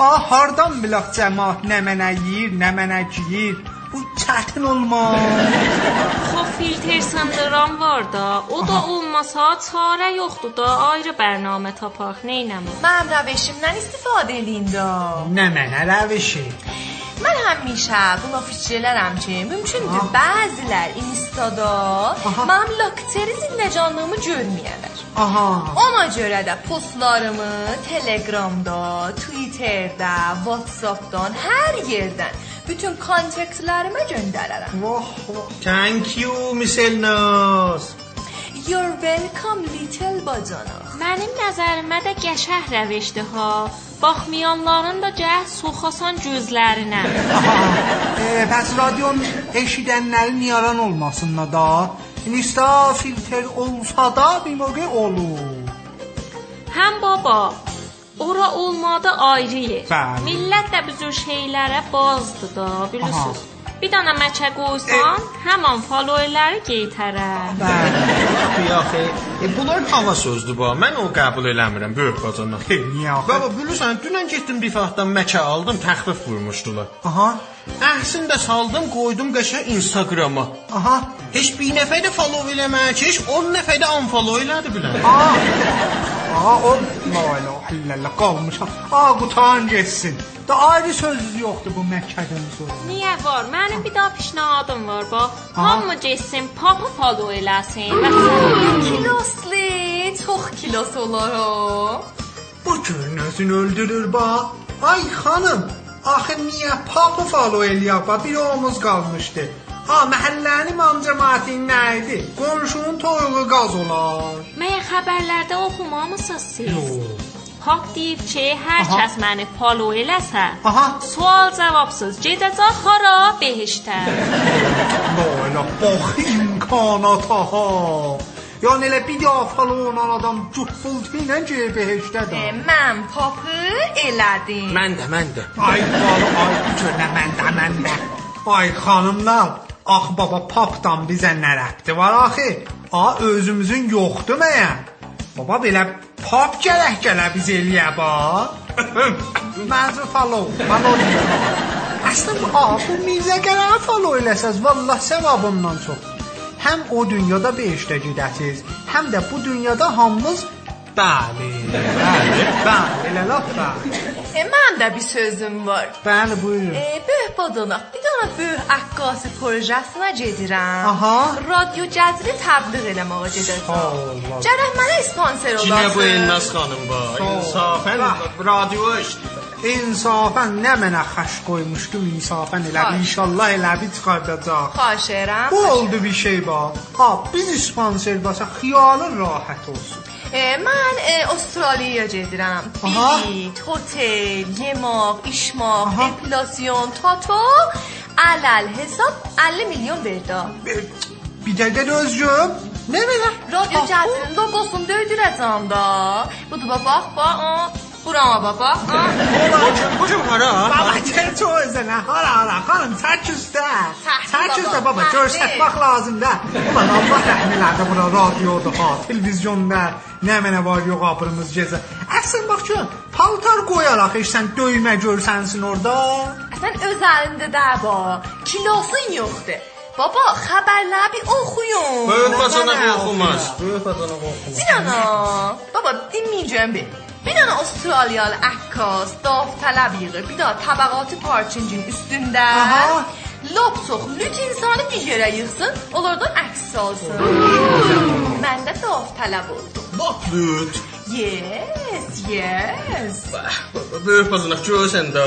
Ah, hardan bilək cəmaət nə mənə yeyir, nə mənə geyir? Bu çətin olmaz. Xo filtr sındıran var da, o da olmasa çarə yoxdur da, ayrı bərnamə tapaq, neynəmək? Mənim rəvişimdən istifadə edin də. nə mənə rəvişi? من هم میشه بون آفیش جلر هم چه ممچون دو بعضیلر این استادا مام لکتر زنده جانمو جور میانر آها. اما جوره ده پوستلارمو تلگرام دا تویتر دا واتساپ دان، هر یردن. بیتون کانتکتلارمو جندررم واح واح تنکیو میسل ناس You're welcome little bacanaq. Mənim nəzərimə də qəşəng rəvişdir ha. Baxmayanların da gəh soxasan gözlərinə. Aha. E, pəs radion eşidənlərin yaran olmasınlar da. Insta filtr olsa da bir moqe olur. Həm baba, ora olmadı ayrı yer. Bəli. Millət də bu cür şeylərə bazdır da, bilirsiniz. Bir dənə məkə qoysan, həmin followerləri qeytərər. Bəli. Yaxı, e, bunlar hava sözdür bu. Mən o qəbul eləmirəm böyük bacanaq. Niyə axı? Baba bilirsən, dünən getdim bir vaxtdan məkə aldım, təxfif vurmuşdular. Aha. Əhsin də saldım, qoydum qəşə Instagrama. Aha. Heç bir nəfər də follow eləməyə ki, heç 10 nəfər də unfollow elədi bilən. Aa. Aa o ilahe illallah qalmışam. Aa qutan getsin. Da ayrı söz yoxdur bu Məkkədən sonra. Niyə var? Mənim bir daha pişnahadım var, bax. Aha. Hamı getsin, papa follow eləsin. Kilosli, çox kilos olar o. Bu görün özünü öldürür bax. Ay xanım, axı niyə papa follow eləyək bax bir omuz qalmışdı. Ha məhəllənin amcamaatin nə idi? Qonşunun toyuğu qaz olar. Məgər xəbərlərdə oxumamısınız siz? Yox. Pap deyib ki, hər Aha. kəs məni follow eləsə, Aha. sual cavabsız gedəcək hara? Behiştə. Boyla bax imkanata ha. Yəni elə bir daha follow olan adam cübbultu ilə ki behişdə E, də. mən papı elədim. Mən də, mən də. Ay bala, ay görünə məndə məndə. Ay xanımlar, ax baba papdan bizə nə rəbti var axı? A özümüzün yoxdur məyən? Baba belə pap gərək gələ biz eləyə bax. Mənzur follow, follow. Əslində a bu Mirzə gərək follow eləsəz, vallah savabından çox. Həm o dünyada behiştə gedəsiz, həm də bu dünyada hamımız bəli, bəli, bəli, elə laf bəli. E, mən də bir sözüm var. Bəli, buyurun. E, böyük badanaq, bir dənə böyük əqqası projesinə gedirəm. Aha. Radio cəzri təbliğ eləməyə. Allah. Gərək mənə sponsor olasın. Yine bu Elnaz xanım var. İnsafən radio işdir. İnsafən nə mənə xəş qoymuşdum, insafən elə Xaş. inşallah elə bir çıxardacaq. Xahiş edirəm. Bu oldu bir şey bax. Ha, biz sponsor basa xiyalın rahat olsun. E, mən e, Avstraliyaya gedirəm. Aha. Bilet, hotel, yemək, işmaq, Aha. depilasyon, tato, ələl hesab 50 milyon verdi. Bir, bir dəqiqə özüm. Nə belə? Radio Ha, cəzrinin logosunu döydürəcəm da. Budur bax, bax, bax. Aa, Burama bax, bax. aa. Hocam, hocam hara? Baba gel çok özene. Hala hala hanım saç üstte. Tahsil Saç baba, üstte baba. tahsil. Görsek lazım da. Ulan Allah rəhmilərdə bura radioda ha, televizyonda nə mənə var yox aprımız gecə. Əslən bax ki, paltar qoyaraq heç sən döymə görsənsin orada. Sən öz əlində də bax. Kilosun yoxdur. Baba, xəbərləri bir oxuyun. Böyük bacanaq oxumaz. Böyük bacanaq oxumaz. Sinana, baba dinmeyeceğim bir. Bir tane Avustralyalı əkkaz daftələb yığır. Bir daha təbəqatı parçıncın üstündə. Aha. Lop çox lüt insanı bir yerə yığsın, onlardan əks alsın. Mən də daftələb oldum. Lap lüt. Yes, yes. Böyük bacanaq görsən də,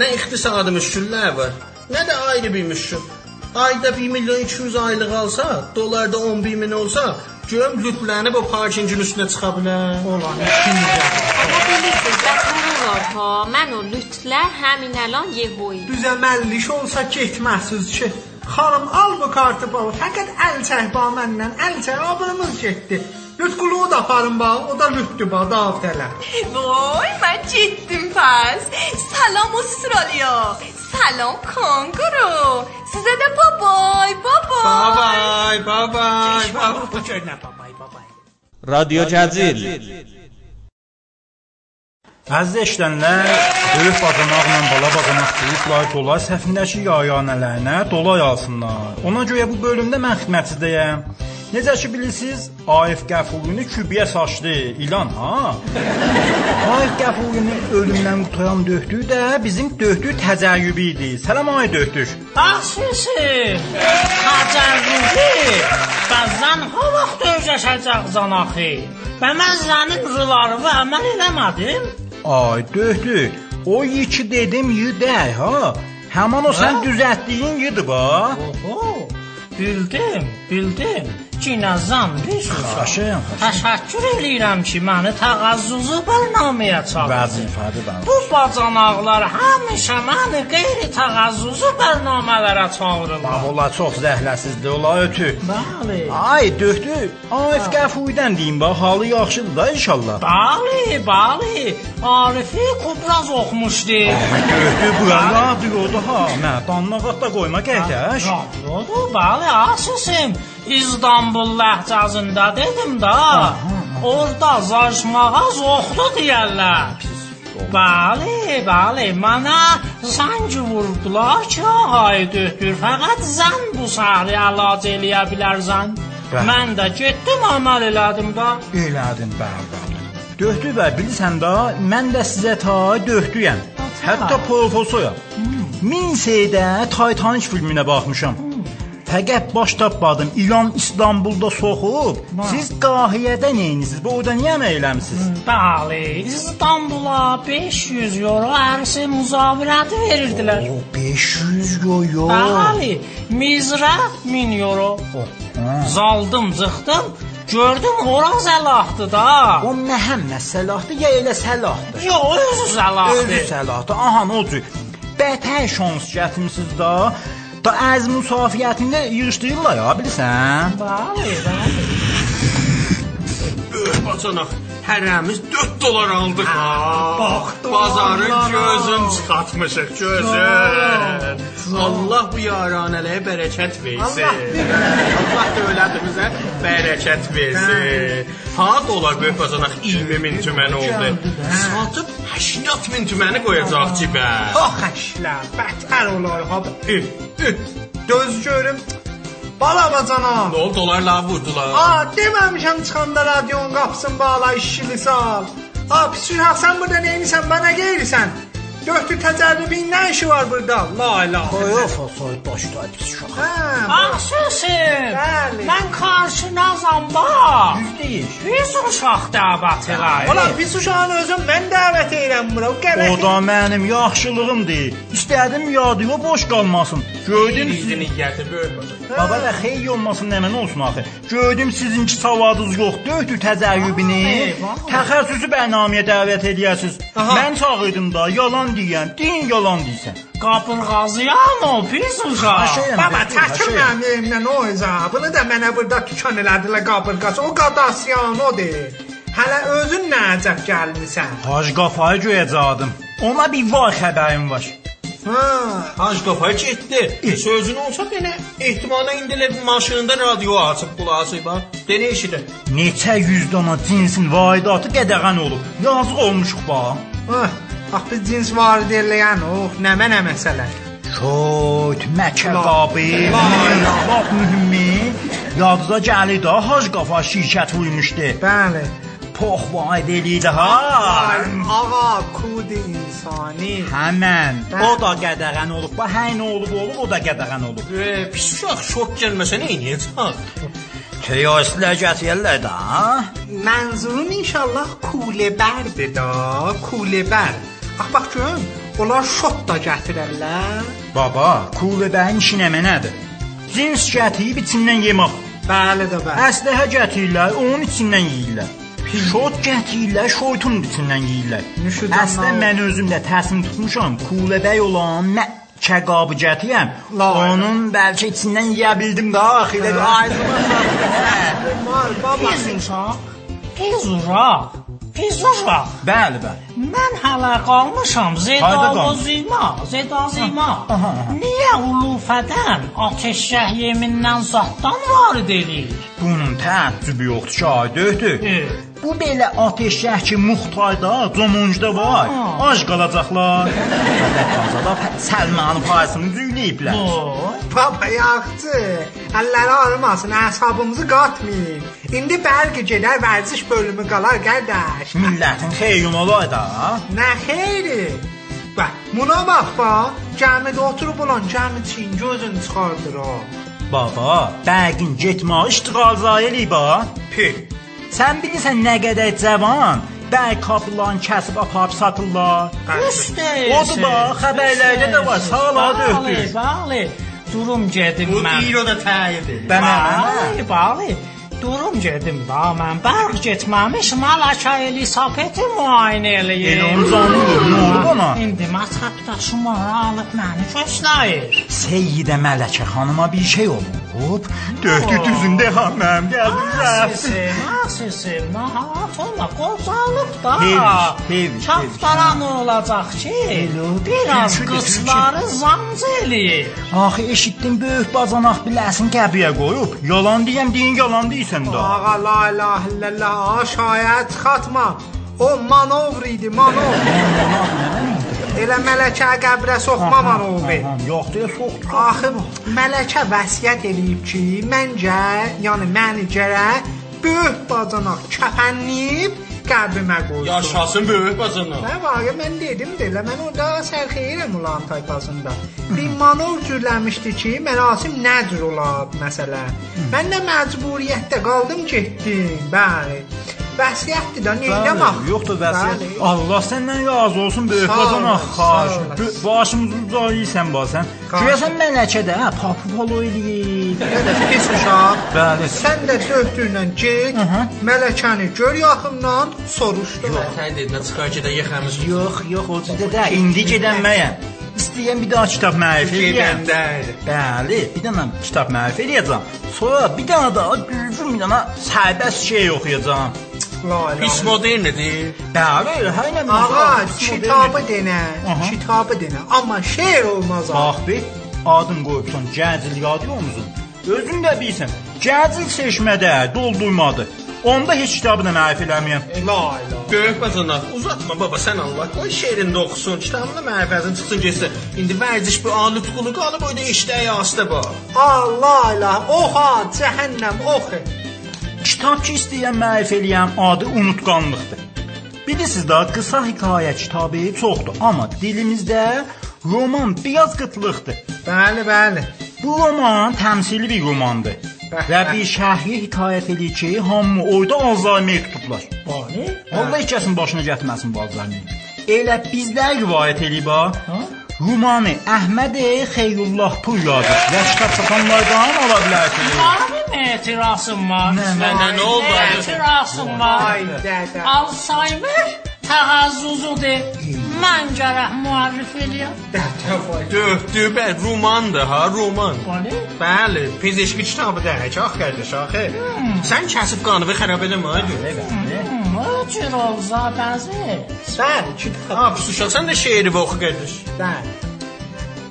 nə iqtisadi müşküllər var, nə də ayrı bir müşkül. Ayda 1 milyon 200 aylıq alsa, dollarda 11 min olsa, görüm lütlənib o parkingin üstünə çıxa bilər. Olan ikinci. Amma bilirsiniz, bəs ha. Mən o lütlə həmin əlan yehoyum. Düzəməllik olsa getməsiz ki. Xanım al bu kartı baba. Fəqət əl çək ba məndən. Əl çək abırımız getdi. Lütquluğu da aparın bax, o da lütdür bax, da avtələ. Voy, mən getdim pəs. Salam Australiya. Salam Konguru. Sizə də babay, babay. Babay, babay, babay. Bu görünə babay, babay. Radio Cəzil. Əziz eşidənlər, böyük bacanaqla bala bacanaq deyib layiq olar səhvindəki yayanələrinə dola yazsınlar. Ona görə bu bölümdə mən xidmətçidəyəm. Necə ki bilirsiniz, Arif Qəfurunu kübiyə saçdı ilan ha. Arif Qəfurunu ölümdən qutaran döhdü də bizim döhdü təcəyyübü idi. Salam ay döhdür. Axşısı. Hacərruhi. Bəzən ha vaxt özləşəcəksən axı. Və mən sənin rılarını əməl eləmədim. Ay döhdü. O iki dedim yedək ha. Həman o sən düzəltdiyin yedi bax. Oho. Bildim, bildim. Cinazam bir Xaşım. Təşəkkür eləyirəm ki, məni təğəzzüzü bərnaməyə çağırdın. Vəzifədir bəli. Bu bacanaqlar həmişə məni qeyri-təğəzzüzü bərnamələrə çağırırlar. Ola çox zəhləsizdir, ola ötü. Bəli. Ay döhdü. Arif Qəfuridən deyim bax, halı yaxşıdır da inşallah. Bəli, bəli. Arifi Kubraz oxumuşdu. Döhdü bura radioda ha. Nə, danlağat da qoyma gəldəş. Radiodur, bəli, asısım. İstanbul ləhcəsində dedim da. Orada zaşmağaz oxdu deyərlər. Bəli, bəli, mənə zəng vurdular ki, ay döhdür, fəqət zən bu səhəri əlac eləyə bilərsən. Mən də getdim, əməl elədim da. Elədin bəli, bəli. Döhdü və bilirsən də, mən də sizə ta döhdüyəm. Hətta professoram. Min şeydə Titanic filminə baxmışam. Fəqət baş tapmadım. İlan İstanbulda soxub. Siz Qahirədə nəyiniz? Bu orada niyə eləmisiniz? Bəli, İstanbula 500 euro ərsi müzavirəti verirdilər. O 500 yo yo. Bəli, Mizrə 1000 euro. Zaldım, çıxdım, gördüm Oraz əlahdı da. O məhəm məsəlahdır ya elə səlahdır? Yox, özü zəlahdı. Özü səlahdır. Aha, nə olacaq? Bətər şans gətirmisiniz da. Da az müsafiyyətində yığışdırırlar ya, bilirsən? Bəli, bəli. Böyük bacanaq. Hərəmiz 4 dolar aldıq ha. Bax, bazarın gözün çıxartmışıq gözün. Allah bu yaranələrə bərəkət versin. Allah dövlətimizə bərəkət versin. Ha dolar böyük bacanaq 20 min tümən oldu. Satıb 80 min tüməni qoyacaq cibə. Çox xəşlər, bətər olar ha. Göz görüm. Bala bacana. Nə oldu dolarla vurdular. Aa, deməmişəm çıxanda radionun qapısını bağla, işini sal. Aa, pis sən burada neynisən, mənə qeyrisən. Döhdü təcərrübin nə işi var burada? La ilahe. Yox, soy başda pis Axşısı. Bəli. Mən qarşınazam bax. Düz deyir. Pis uşaq dəvət eləyir. Ola pis uşağın özün mən dəvət edirəm bura. O da mənim yaxşılığımdır. İstədim yadıma boş qalmasın. Gördüm siz İzini gətir böyük bacanaq. Baba da xeyir olmasın nə mənə olsun axı. Gördüm sizinki savadınız yoxdur, döhdü təcəyyübini. Təxəssüsü bərnaməyə dəvət edəyəsiz. Mən çağırdım da, yalan deyən, din yalan deyirsən. Qabırğazıyam o pis uşaq. Baba çəkin mənim o hesabını da mənə burada tükan elədilər qabırqası. O qadasyan odur. Hələ özün nə əcəb gəlmisən? Hacı qafayı göyəcədim. Ona bir var xəbərim var. Ha, Hacı qafayı getdi. Sözün olsa denə. Ehtimala indi elə maşınında radio açıb qulaq asıb. bax. Denə eşidə. Neçə yüz dana cinsin vaidatı qədəğən olub. Yazıq olmuşuq bax. ah, Axı cins var deyirləyən oh, nə mənə məsələ? Şod, məkəqabı, Bax, mühümmi, Yadıza gəli də hac qafa şirkət uymuşdu. Bəli. پخ واحد ha. آقا kud insani. Hemen. O da qədəğən olub. Bax, nə olub olub, o da qədəğən olub. E, pis uşaq şok gəlməsə nə edəcək? Kiyoslə gətirlər də, ha? منظورم inşallah کوله برده دا Bax bax görüm, onlar şot da gətirərlər. Baba, kuvvəbəyin işi nə mənədir? Cins gətirib içindən yemək. Bəli də bəli. Əsləhə gətirirlər, onun içindən yeyirlər. Şot gətirirlər, şoytun içindən yeyirlər. Nə mən özümdə təslim tutmuşam. Kuvvəbəy olan nə çəqabı gətirəm. Onun bəlkə içindən yeyə bildim də axilə Mal baba. Pis uşaq. Bəli, bəli. Mən hələ qalmışam qal. Zima, Zeda Zima. Niyə ulufədən, ateşgah yemindən zatdan varid eləyir? Bunun təəccübü yoxdur ki, ay döhdür. E, Bu belə ateşgah ki, muxtarda, comuncda var. Ac qalacaqlar. Qazada Səlmanın payısını düyləyiblər. Baba yaxşı. Əlləri ağrımasın, əsabımızı qatmayın. İndi bəlkə gedər vərziş bölümü qalar qardaş. Millətin xeyrin olay da. Nə xeyri? Bax, buna bax bax. Cəmidə oturub olan cəmiçin gözünü çıxardır o. Baba, bəqin getmə iştiqal zay eləyib ha. Sən bilirsən nə qədər cavan bəy kapılan kəsib aparıb satırlar. Odur bax, xəbərlərdə də var, sağla döhdür. bəli. Durum gedim Bu mən. iro da təyin Bənə. Bəli, bəli. Durum gedim da mən bərq getməmiş Malaka Elisabeti müayinə eləyim. Elə onu zanıyır, nə olub ona? İndi mətəbdaşım onu alıb məni gözləyir. Seyyidə Mələkə xanıma bir şey olub. Döhdü düzündə gəldim rəfsin. Sesim, sesim, nəhayət olma, qocalıb da. Heyviş, heyviş, Çaftara nə olacaq ki? Biraz qıçları zanc eləyir. Axı eşitdim böyük bacanaq biləsin qəbiyə qoyub. Yalan deyəm, deyin yalan deyirsən də. Ağa la ilahe illallah, şayət xatma. O manovr idi, manovr. Elə mələkə qəbrə soxma manovri. Yox, deyə soxdur. Axı mələkə vəsiyyət eləyib ki, məncə, yəni məni gərək böyük bacanaq kəfənləyib qəbrimə qoysun. Yaşasın böyük bacana. Nə var ya, mən dedim də, elə mən orada sərxeyrəm ulan tayfasında. Bir manor cürləmişdi ki, mərasim nə cür olar məsələ. Mən də məcburiyyətdə qaldım, getdim. Bəli. Vəsiyyətdir də, neyləm axı? Yox da vəsiyyət. Bəli. Allah səndən razı olsun böyük sağ Xahiş. ol. Bö- Başımızı uzayırsan basən. Görəsən mələkədə hə, papu polo eləyir. Elə pis uşaq. Bəli. Sən də döhdüylə get, mələkəni gör yaxından, soruş da. Sən dedin çıxar gedə yıxamız. Yox, yox, o cüdə də indi gedənməyəm. İstəyirəm bir daha kitab mərifə eləyəm. Gedəndə. Bəli, bir dənə kitab mərifə eləyəcəm. Sonra bir dənə daha düzgün bir dənə sərbəst şey oxuyacağam. La ilahe. Pis modernidir. Bəli, hələ Ağa, kitabı denə, kitabı denə. Amma şeir olmaz. Bax bir, adın qoyubsan Cəzil yadıyomuzun. Özün də bilirsən, Cəzil seçmədə, doldurmadı. Onda heç kitabı da mərifə eləməyəm. La ilahe. Böyük bacana, uzatma baba sən Allah. Qoy şeirində oxusun, kitabında mərifətin çıxsın getsin. İndi vərdiş bu anlutqulu qalıb oyda işdə yasda bax. Allah ilahe. Oha, cəhənnəm, oxu. Kitab ki istəyən mərifə eləyəm adı unutqanlıqdır. Bilirsiniz də qısa hekayə kitabı çoxdur, amma dilimizdə roman biraz qıtlıqdır. Bəli, bəli. Bu roman təmsili bir romandır. Və bir şəhri hekayət edir ki, hamı orada Alzheimer tutublar. Bəli. Allah heç kəsin başına gətirməsin bu Alzheimer. Elə bizlər rivayət eləyib ha. Romanı Əhməd Xeyrullah Pur yazıb və kitab satanlardan ala bilərsiniz. Mənim etirazım var. Mənə nə oldu? Etirazım var. Ay dədə. Alzheimer təğəzzüzüdür. Mən gərək müəllif eləyəm. Döhdü bə romandır ha, roman. Bəli. Bəli, fiziki kitabı da heç ax qardaş axı. Sən kəsib qanını xarab eləmə hadi. Hmm, O cür olsa bəzi. Bəli, kitab. Ha,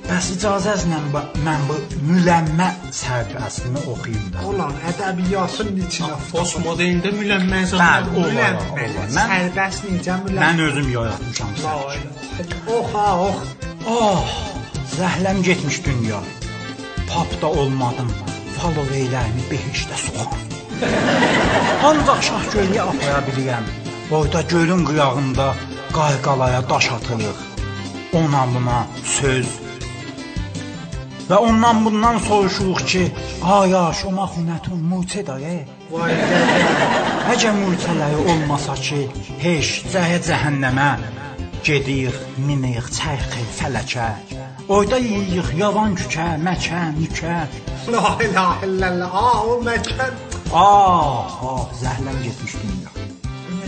Bəs icazənizlə bu- mən bu müləmmə sərbəstini oxuyum da. Ulan ədəbiyyatın içinə Postmoderndə müləmməz Bəli, o var, Müləmməz. o var. Mən Sərbəst necə mən müləmməz. özüm yaratmışam ilahe. Oha, ox. Oh, Zəhləm getmiş dünya. Pap da olmadım. Faloveylərimi behişdə soxar. Ancaq Şahgölyə apaya bilirəm. Boyda gölün qıyağında qayqalaya daş atırıq. Ona buna söz. Və ondan bundan soruşuruq ki, aya şoma xunətun muçedaye. Vay. Əgər muçələri olmasa ki, heç cəhə cəhənnəmə gedir, miniq çərxi fələkə. Oyda yeyik yavan kükə, məkə, nükə. La ilahe illallah. Aa o məkən. Ah, ah, zəhləm getmiş dünya.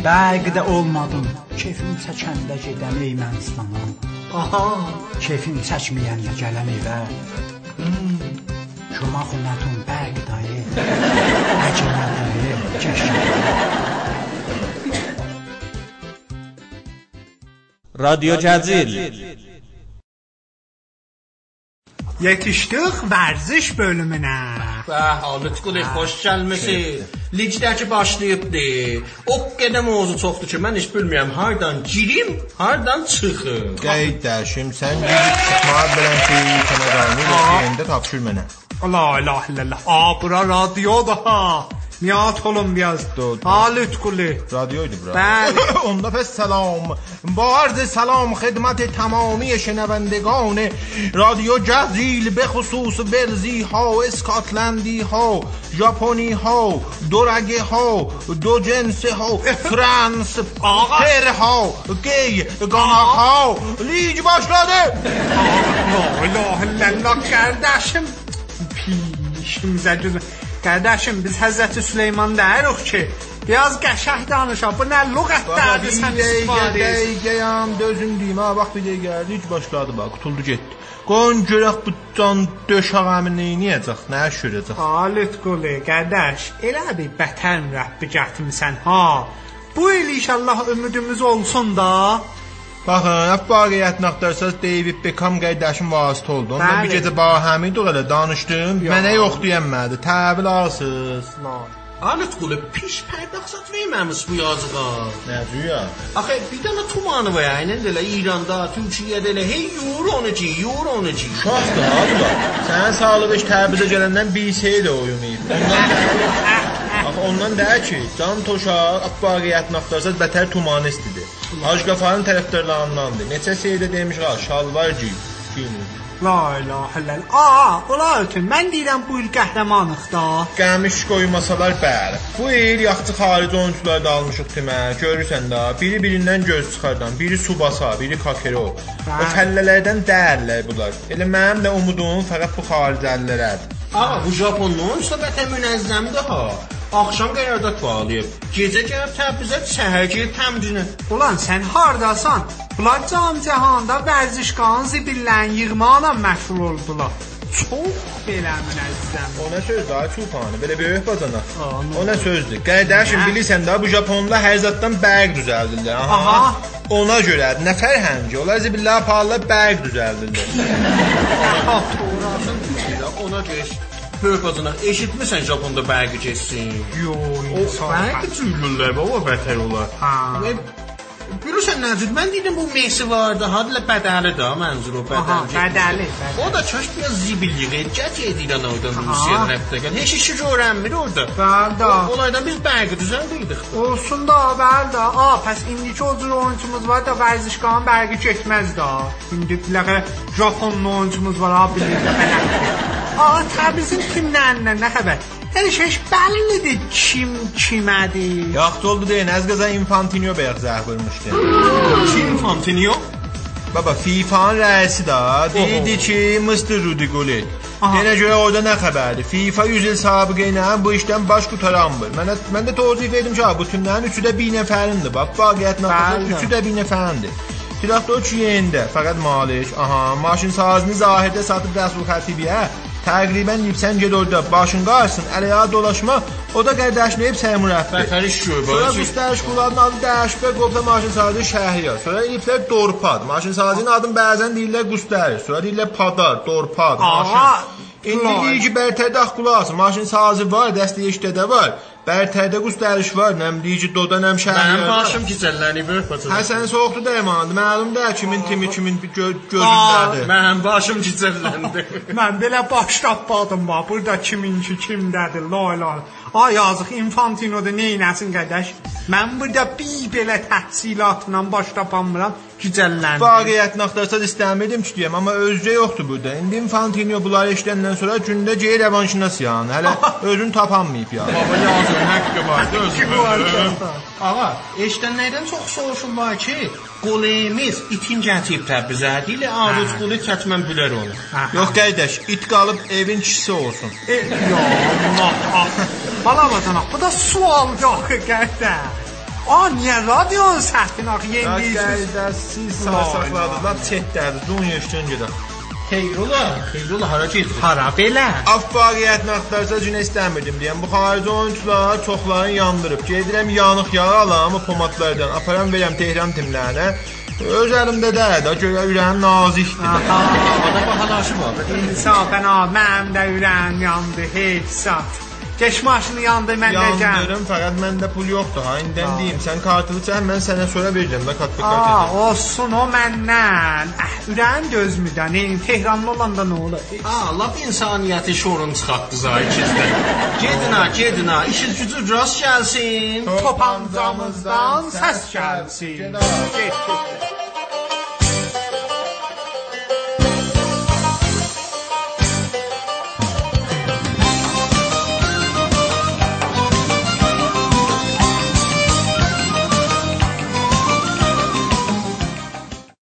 Bəqidə olmadım, kefim çəkəndə gedəm Ermənistana. آها کیفی می چش می جلن ای شما خونتون برگ دایه اجه رادیو جزیل. Yetişdik vərziş bölümünə. Bəh, Alıtquli xoş gəlmisiz. Ligdəki başlayıbdı. O qədər mövzu çoxdur ki, mən heç bilmirəm hardan girim, hardan çıxım. Qeydəşim, sən gidib çıxmağa bilən ki, kənarını yerində tapşır mənə. La ilahe illallah. Aa bura radyodur ha. Niyat olun biraz. Dur, dur. Halit kuli. رادیویدی برا بله. اون دفعه سلام با عرض سلام خدمت تمامی شنوندگان رادیو جزیل به خصوص بلزی ها اسکاتلندی ها ژاپنی ها دورگه ها دو جنس ها فرانس آقا. پر ها گی گاناک ها لیگ başladı La ilahe illallah kardeşim. Pişimizə gözü. Kardeşim biz Həzrəti Süleyman deyirik ki, biraz qəşəng danışa. Bu nə lüğətlərdir sən istifadə edirsən. dəqiqəyəm, dözün deyim, ha, bax bir dəqiqə gəldi, hiç başladı bax, qutuldu getdi. Qoyun görək bu can döşəğəmi neyniyəcək, nə şürəcək? Halit Quli, qardaş, elə bir bətər mürəbbi gətirmisən ha. Bu il inşallah ümidimiz olsun da. Baxın, hep vaqiyyətini axtarsaz David Beckham qardaşım vasitə oldu. Onunla bir gecə bahəmi elə danışdım. Yox. Mənə yox deyənmədi. Təbil alsız. Alıtquli piş pərdəxsat verməmiş bu yazığa. Nə güya? Axı bir dənə tumanı var, yəni elə İranda, Türkiyədə elə hey euro necə, euro necə. Şaxdır ha bu da. Sənin sağlıq iş təbizə gələndən bir şey də oyumayıb. Ondan Axı ondan deyir ki, can toşaq, hep vaqiyyətini axtarsaz bətər tumanistidir. Hacqafanın tərəfdarlarındandır. Neçə şeydə demiş ha, şalvar giy. Giyin. La ilahe illallah. Aa, ola ötün. Mən deyirəm bu il qəhrəmanıq da. Qəmiş qoymasalar bəli. Bu il yaxçı xarici oyunçular da almışıq demə. Görürsən də, biri birindən göz çıxardan, biri Subasa, biri Kakero. O Bəli. fəllələrdən dəyərlər bunlar. Elə mənim də umudum fəqət bu xaricəlilərədir. Ağa bu Japonun söhbətə münəzzəmdir ha. Axşam qeyrdət bağlayıb. Gecə gəlib Təbrizə, səhər gəlib təmcinə. Ulan sən hardasan? Bunlar can cəhanda vərzişkan zibillərin yığmaqla məşğul oldular. Çox belə münəzzəm. O nə sözdür ay çulpanı? Belə böyük bacana. O nə sözdür? Qardaşım Hə? bilirsən də bu Japonlar hər zatdan bərq düzəldirlər. Aha. Aha. Ona görə nə fərhəngi, onlar zibillah pahalı bərq düzəldirlər. Ona geç. Böyük bacana, eşitmisən Japonda bərqi keçsin? Yo, O bərqi cürlürlər baba bətər olar. Ha. Bilirsən Nəcid, mən dedim bu Messi vardı, hadıla bədəli də, mənzur o Aha, bədəli. bədəli. O da çox biraz zibilliğe, cət edirən oradan Aha. Rusiya tərəfdə. Heç işi görənmir orada. Bəli də. Onlardan biz bərqi düzəldirdik. Olsun da, bəli də. Aa, pəs indiki o cür oyuncumuz var da vərzişkanın bərqi keçməz də. İndi biləqə Japon oyuncumuz var, ha bilir də belə. Aa, Təbrizin kimlərlə nə xəbər? Heç heç bəllidir kim kimədir. Yaxşı oldu deyin, az qaza Infantino bəyək zəh vurmuşdu. Kim Fantino? Baba FIFA'nın rəisi də dedi ki, Mr. Rudy Gullit. Aha. Yenə görə orada nə xəbərdir? FIFA 100 il sabiqə ilə bu işdən baş qutaranmır. Mənə mən də təvzih verdim ki, ha, bu tümlərin üçü də bir nəfərindir. Bax, vaqiyyət Bəli. nəfər üçü də bir nəfərindir. Traktör ki yerində, fəqət malik, aha, maşın sazını zahirdə satıb Rəsul Xətibiyə təqribən yipsən ged orada başın qarsın, ələyə dolaşma, o da qardaşını hep səymürəfdir. Bətər iş gör, Sonra bax. Qustaş Quladın adı dəyişbə qopsa maşın sazı Şəhriyar. Sonra eliflər Dorpad. Maşın sazının adını bəzən deyirlər Qustaş. Sonra deyirlər Padar, Dorpad, Ağa, maşın. İndi deyir ki, bərtərdə qulaq asın. Maşın sazı var, dəstə işdə də var. Bərtərdə qustəriş var, nəm deyici doda nəm şəhər. Mənim başım gicəllənib bacım. Həsən soğuqdu da yamandı. Məlum da kimin timi kimin gö gözündədir. Mənim başım gicəlləndi. Mən belə baş tapmadım bax. Burada kiminki kimdədir? Lay lay. Ay yazıq Infantino'da neynəsin qədəş? Mən burada bir belə təhsilatla baş tapamıram. Gicəlləndim. Vaqiyyətini axtarsaz istəmirdim ki deyəm, amma özcə yoxdur burada. İndi Infantino bunları eşidəndən sonra gündə G revanşına siyan. Hələ özün tapanmayıb ya. Baba yazın haqqı vardı özü. Ağa, eşidənlərdən çox soruşurlar ki, qolemiz itin gətirib Təbrizə. Dilə aruz qulu kəçmən bilər onu. Yox qardaş, it qalıb evin kişisi olsun. E, ya Allah. Bala bacanaq, bu da sual yox qardaş. Aa, niyə radion sətin axı yeni Qardaş, siz sarsaqladınız. Lap çətdədir. Dun yaşdan gedək. Xeyrullah, Xeyrullah hara gedir? Hara belə? Afariyyətini axtarsa cünə istəmirdim deyəm. Bu xarici oyunçular çoxlarını yandırıb. Gedirəm yanıq yağı alam pomadlardan. Aparam verəm Tehran timlərinə. Öz əlimdə də də görə ürəyim nazikdir. Aha, Ada bahalaşım var. insafən ha, mənim də ürəyim yandı, heç sat. Keş maşını yandı mən də gəl. Yandırım, fəqət məndə pul yoxdur. Ha, indən deyim, sən kartını çək, mən sənə sonra verəcəm də kart Aa, kart. olsun o məndən. Əh, ürəyim dözmüdən. Ey, Tehranlı olanda nə olur? Aa, lap insaniyyəti şorun çıxartdı zayikizdə. Gedin ha, gedin ha. İşiniz gücü rast gəlsin. Topancamızdan səs gəlsin. Get, get.